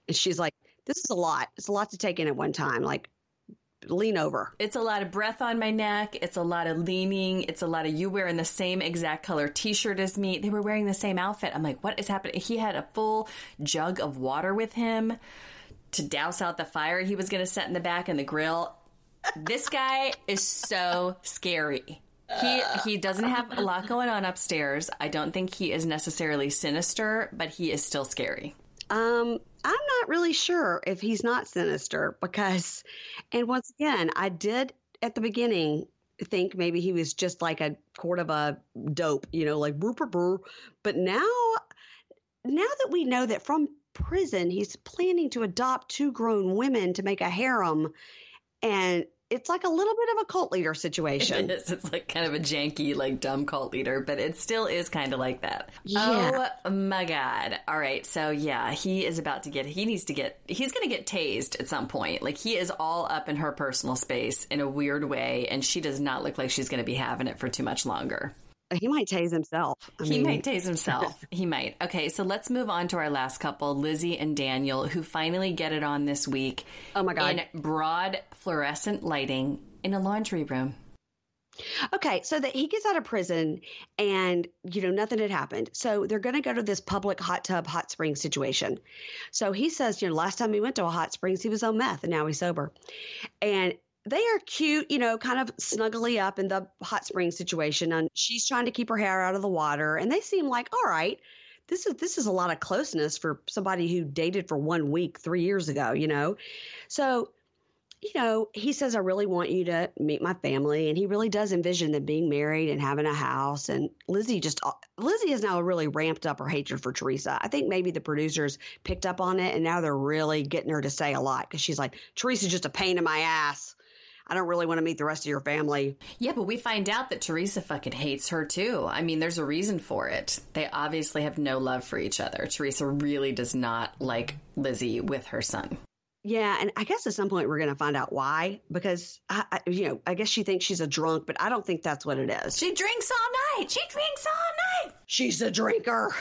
And she's like, This is a lot. It's a lot to take in at one time. Like, lean over. It's a lot of breath on my neck. It's a lot of leaning. It's a lot of you wearing the same exact color t shirt as me. They were wearing the same outfit. I'm like, What is happening? He had a full jug of water with him to douse out the fire he was going to set in the back and the grill this guy is so scary. He he doesn't have a lot going on upstairs. I don't think he is necessarily sinister, but he is still scary. Um, I'm not really sure if he's not sinister because, and once again, I did at the beginning think maybe he was just like a sort of a dope, you know, like brr, brr, brr. But now, now that we know that from prison he's planning to adopt two grown women to make a harem, and it's like a little bit of a cult leader situation. It is. It's like kind of a janky, like dumb cult leader, but it still is kind of like that. Yeah. Oh my god! All right, so yeah, he is about to get. He needs to get. He's going to get tased at some point. Like he is all up in her personal space in a weird way, and she does not look like she's going to be having it for too much longer. He might tase himself. I he mean. might tase himself. <laughs> he might. Okay, so let's move on to our last couple, Lizzie and Daniel, who finally get it on this week. Oh my god! In broad fluorescent lighting in a laundry room. Okay, so that he gets out of prison and you know nothing had happened. So they're going to go to this public hot tub hot spring situation. So he says, you know, last time he went to a hot springs he was on meth and now he's sober. And they are cute, you know, kind of snuggly up in the hot spring situation. And she's trying to keep her hair out of the water. And they seem like, all right, this is this is a lot of closeness for somebody who dated for one week three years ago, you know. So, you know, he says, I really want you to meet my family. And he really does envision them being married and having a house. And Lizzie just uh, Lizzie has now really ramped up her hatred for Teresa. I think maybe the producers picked up on it and now they're really getting her to say a lot because she's like, Teresa's just a pain in my ass I don't really want to meet the rest of your family. Yeah, but we find out that Teresa fucking hates her too. I mean, there's a reason for it. They obviously have no love for each other. Teresa really does not like Lizzie with her son. Yeah, and I guess at some point we're going to find out why because I, I, you know, I guess she thinks she's a drunk, but I don't think that's what it is. She drinks all night. She drinks all night. She's a drinker.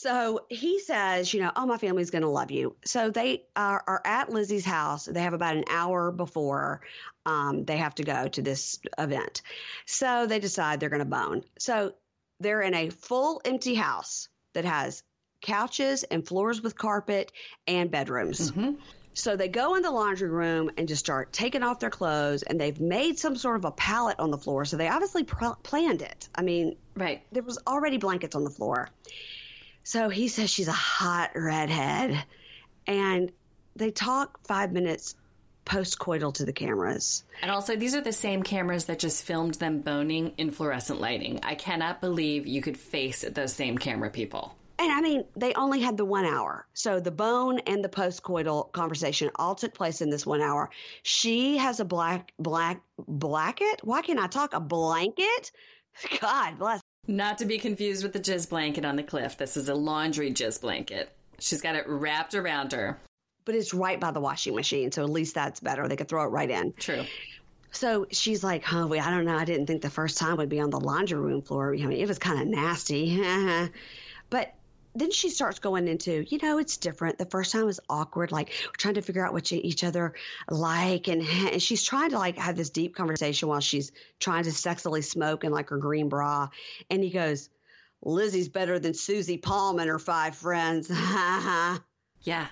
So he says, you know, oh, my family's going to love you. So they are, are, at Lizzie's house. They have about an hour before um, they have to go to this event. So they decide they're going to bone. So they're in a full empty house that has couches and floors with carpet and bedrooms. Mm-hmm. So they go in the laundry room and just start taking off their clothes, and they've made some sort of a pallet on the floor. So they obviously pr- planned it. I mean, right? There was already blankets on the floor. So he says she's a hot redhead, and they talk five minutes postcoital to the cameras. And also, these are the same cameras that just filmed them boning in fluorescent lighting. I cannot believe you could face those same camera people. And I mean, they only had the one hour. So the bone and the postcoital conversation all took place in this one hour. She has a black, black, blanket. Why can't I talk? A blanket? <laughs> God bless. Not to be confused with the jizz blanket on the cliff. This is a laundry jizz blanket. She's got it wrapped around her. But it's right by the washing machine. So at least that's better. They could throw it right in. True. So she's like, "Oh, wait, I don't know. I didn't think the first time would be on the laundry room floor. I mean, it was kind of nasty." <laughs> but then she starts going into, you know, it's different. The first time was awkward, like we're trying to figure out what each other like, and, <laughs> and she's trying to like have this deep conversation while she's trying to sexily smoke in like her green bra. And he goes, "Lizzie's better than Susie Palm and her five friends." <laughs> yeah,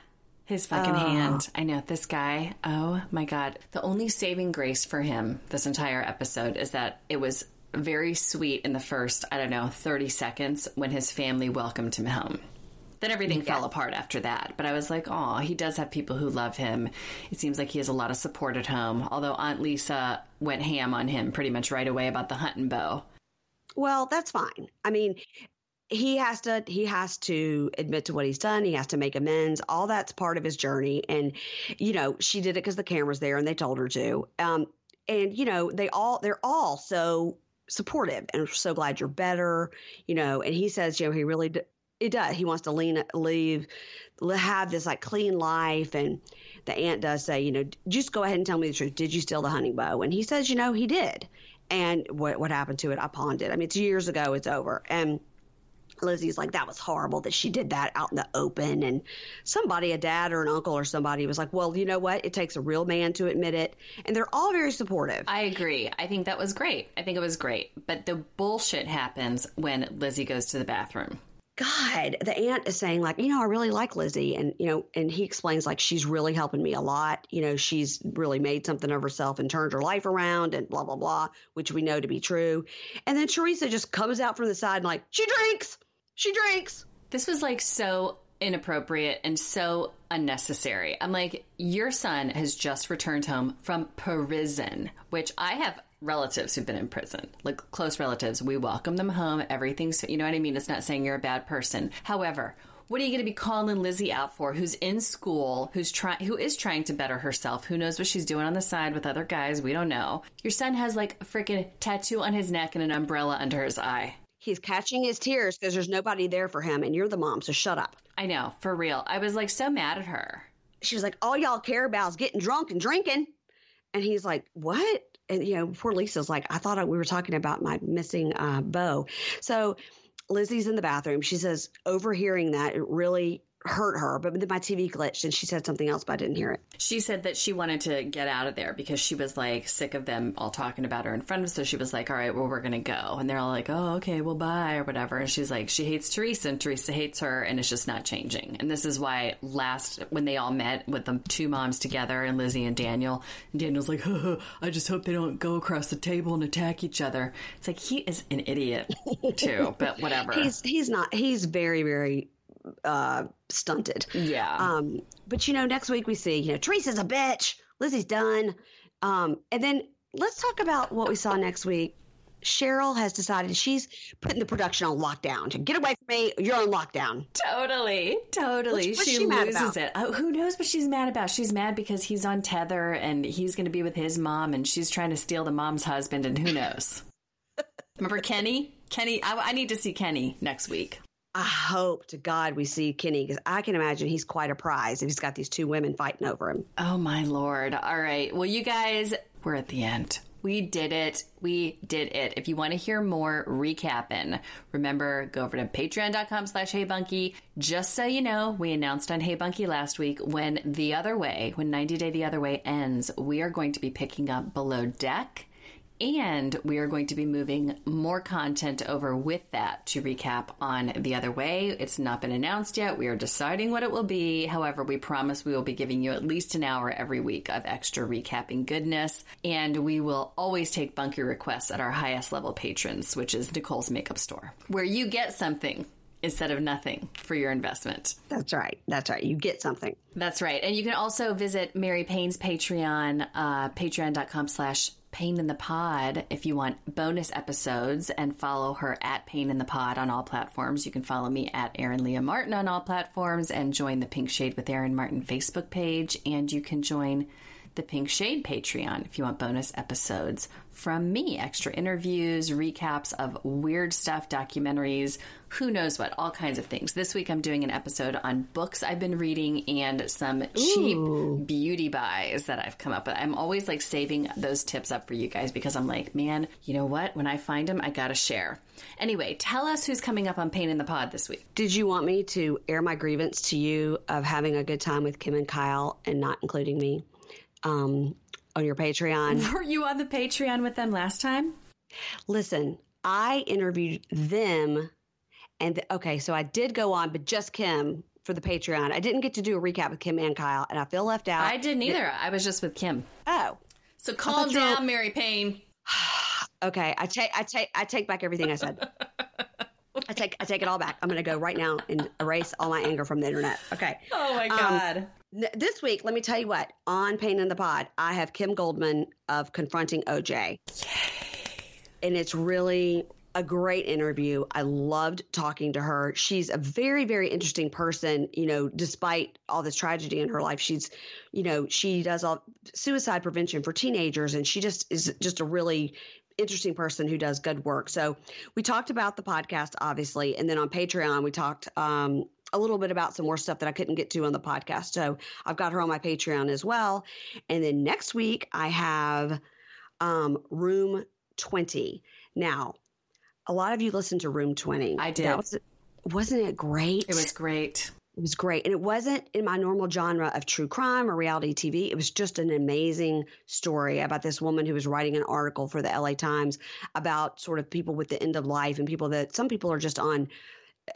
his fucking oh. hand. I know this guy. Oh my god. The only saving grace for him this entire episode is that it was very sweet in the first, I don't know, 30 seconds when his family welcomed him home. Then everything yeah. fell apart after that. But I was like, oh, he does have people who love him. It seems like he has a lot of support at home. Although Aunt Lisa went ham on him pretty much right away about the hunting bow. Well, that's fine. I mean, he has to he has to admit to what he's done he has to make amends all that's part of his journey and you know she did it because the camera's there and they told her to um and you know they all they're all so supportive and so glad you're better you know and he says you know he really it does he wants to lean leave have this like clean life and the aunt does say you know just go ahead and tell me the truth. Did you steal the hunting bow? And he says you know he did. And what what happened to it? I pawned it. I mean it's years ago it's over. And Lizzie's like, that was horrible that she did that out in the open. And somebody, a dad or an uncle or somebody, was like, well, you know what? It takes a real man to admit it. And they're all very supportive. I agree. I think that was great. I think it was great. But the bullshit happens when Lizzie goes to the bathroom. God, the aunt is saying like, you know, I really like Lizzie, and you know, and he explains like she's really helping me a lot. You know, she's really made something of herself and turned her life around, and blah blah blah, which we know to be true. And then Teresa just comes out from the side and like, she drinks. She drinks. This was like so inappropriate and so unnecessary. I'm like, your son has just returned home from prison, which I have relatives who've been in prison, like close relatives. We welcome them home. Everything's, you know what I mean? It's not saying you're a bad person. However, what are you going to be calling Lizzie out for? Who's in school? Who's trying? Who is trying to better herself? Who knows what she's doing on the side with other guys? We don't know. Your son has like a freaking tattoo on his neck and an umbrella under his eye. He's catching his tears because there's nobody there for him, and you're the mom, so shut up. I know, for real. I was like so mad at her. She was like, All y'all care about is getting drunk and drinking. And he's like, What? And, you know, poor Lisa's like, I thought we were talking about my missing uh, bow. So Lizzie's in the bathroom. She says, overhearing that, it really hurt her, but then my TV glitched and she said something else, but I didn't hear it. She said that she wanted to get out of there because she was like sick of them all talking about her in front of us. So she was like, all right, well, we're going to go. And they're all like, oh, okay, well, bye, or whatever. And she's like, she hates Teresa and Teresa hates her, and it's just not changing. And this is why last, when they all met with the two moms together and Lizzie and Daniel, and Daniel's like, I just hope they don't go across the table and attack each other. It's like, he is an idiot too, but <laughs> whatever. he's, he's not, he's very, very uh, stunted. Yeah. Um, but you know, next week we see, you know, Teresa's a bitch. Lizzie's done. Um, and then let's talk about what we saw next week. Cheryl has decided she's putting the production on lockdown. Get away from me, you're on lockdown. Totally, totally. What's, what's she, she loses it. Oh, who knows what she's mad about? She's mad because he's on tether and he's going to be with his mom, and she's trying to steal the mom's husband, and who knows? <laughs> Remember Kenny? Kenny, I, I need to see Kenny next week. I hope to God we see Kenny because I can imagine he's quite a prize if he's got these two women fighting over him. Oh, my Lord. All right. Well, you guys, we're at the end. We did it. We did it. If you want to hear more recapping, remember, go over to patreon.com slash heybunkie. Just so you know, we announced on Hey Bunkie last week when The Other Way, when 90 Day The Other Way ends, we are going to be picking up Below Deck and we are going to be moving more content over with that to recap on The Other Way. It's not been announced yet. We are deciding what it will be. However, we promise we will be giving you at least an hour every week of extra recapping goodness. And we will always take bunkie requests at our highest level patrons, which is Nicole's Makeup Store, where you get something instead of nothing for your investment. That's right. That's right. You get something. That's right. And you can also visit Mary Payne's Patreon, uh, patreon.com slash Payne in the Pod if you want bonus episodes and follow her at Payne in the Pod on all platforms. You can follow me at Erin Leah Martin on all platforms and join the Pink Shade with Erin Martin Facebook page. And you can join the Pink Shade Patreon if you want bonus episodes from me, extra interviews, recaps of weird stuff, documentaries, who knows what, all kinds of things. This week I'm doing an episode on books I've been reading and some cheap beauty buys that I've come up with. I'm always like saving those tips up for you guys because I'm like, man, you know what? When I find them, I gotta share. Anyway, tell us who's coming up on Payne in the Pod this week. Did you want me to air my grievance to you of having a good time with Kim and Kyle and not including me um, on your Patreon? <laughs> Were you on the Patreon with them last time? Listen, I interviewed them, and th- okay, so I did go on, but just Kim for the Patreon. I didn't get to do a recap with Kim and Kyle, and I feel left out. I didn't either. I was just with Kim. oh, So calm down, Mary Payne. <sighs> okay. I take, I take, I take back everything I said. <laughs> I take, I take it all back. I'm going to go right now and erase all my anger from the internet. Okay. Oh my Um, God. N- This week, let me tell you what. On Payne in the Pod, I have Kim Goldman of Confronting OJ. And it's really a great interview. I loved talking to her. She's a very, very interesting person, you know, despite all this tragedy in her life. She's, you know, she does all suicide prevention for teenagers and she just is just a really interesting person who does good work. So we talked about the podcast, obviously, and then on Patreon we talked um, a little bit about some more stuff that I couldn't get to on the podcast. So I've got her on my Patreon as well. And then next week I have um, Room 20. Now, a lot of you listened to Room 20. I did. That was, wasn't it great? It was great. It was great. And it wasn't in my normal genre of true crime or reality TV. It was just an amazing story about this woman who was writing an article for the LA Times about sort of people with the end of life and people that some people are just on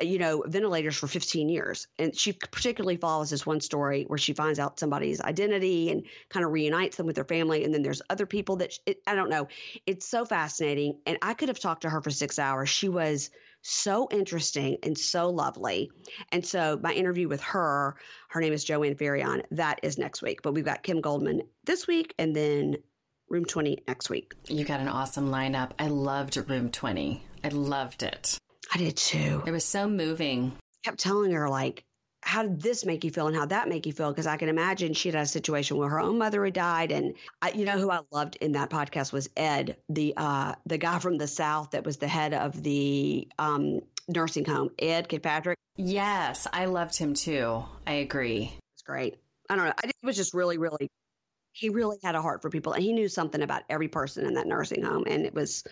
you know ventilators for 15 years and she particularly follows this one story where she finds out somebody's identity and kind of reunites them with their family and then there's other people that it, i don't know it's so fascinating and i could have talked to her for six hours she was so interesting and so lovely and so my interview with her her name is joanne Faryon. that is next week but we've got kim goldman this week and then room 20 next week You got an awesome lineup. I loved Room 20. I loved it. I did too. It was so moving. kept telling her like how did this make you feel and how that make you feel? Because i can imagine she had a situation where her own mother had died. And I, you know who i loved in that podcast was ed the uh the guy from the south that was the head of the um nursing home. Ed kirkpatrick Yes, I loved him too. I agree. was great. I don't know. I it was just really really he really had a heart for people and he knew something about every person in that nursing home and it was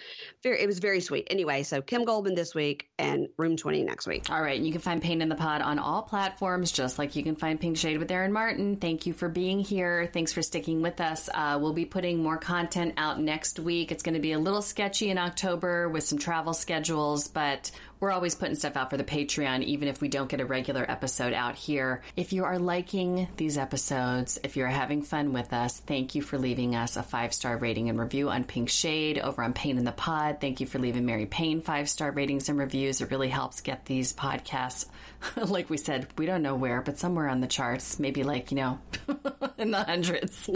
very it was very sweet anyway so kim goldman this week and room 20 next week All right, And you can find Payne in the Pod on all platforms, just like you can find Pink Shade with Erin Martin. Thank you for being here. Thanks for sticking with us. Uh, we'll be putting more content out next week. It's going to be a little sketchy in October with some travel schedules, but we're always putting stuff out for the Patreon, even if we don't get a regular episode out here. If you are liking these episodes, if you're having fun with us, thank you for leaving us a five star rating and review on Pink Shade over on Payne in the Pod. Thank you for leaving Mary Payne five star ratings and reviews. It really helps get these podcasts, <laughs> like we said, we don't know where, but somewhere on the charts, maybe like, you know, <laughs> in the hundreds.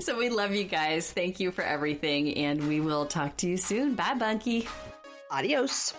<laughs> so we love you guys. Thank you for everything, and we will talk to you soon. Bye, Bunkie. adios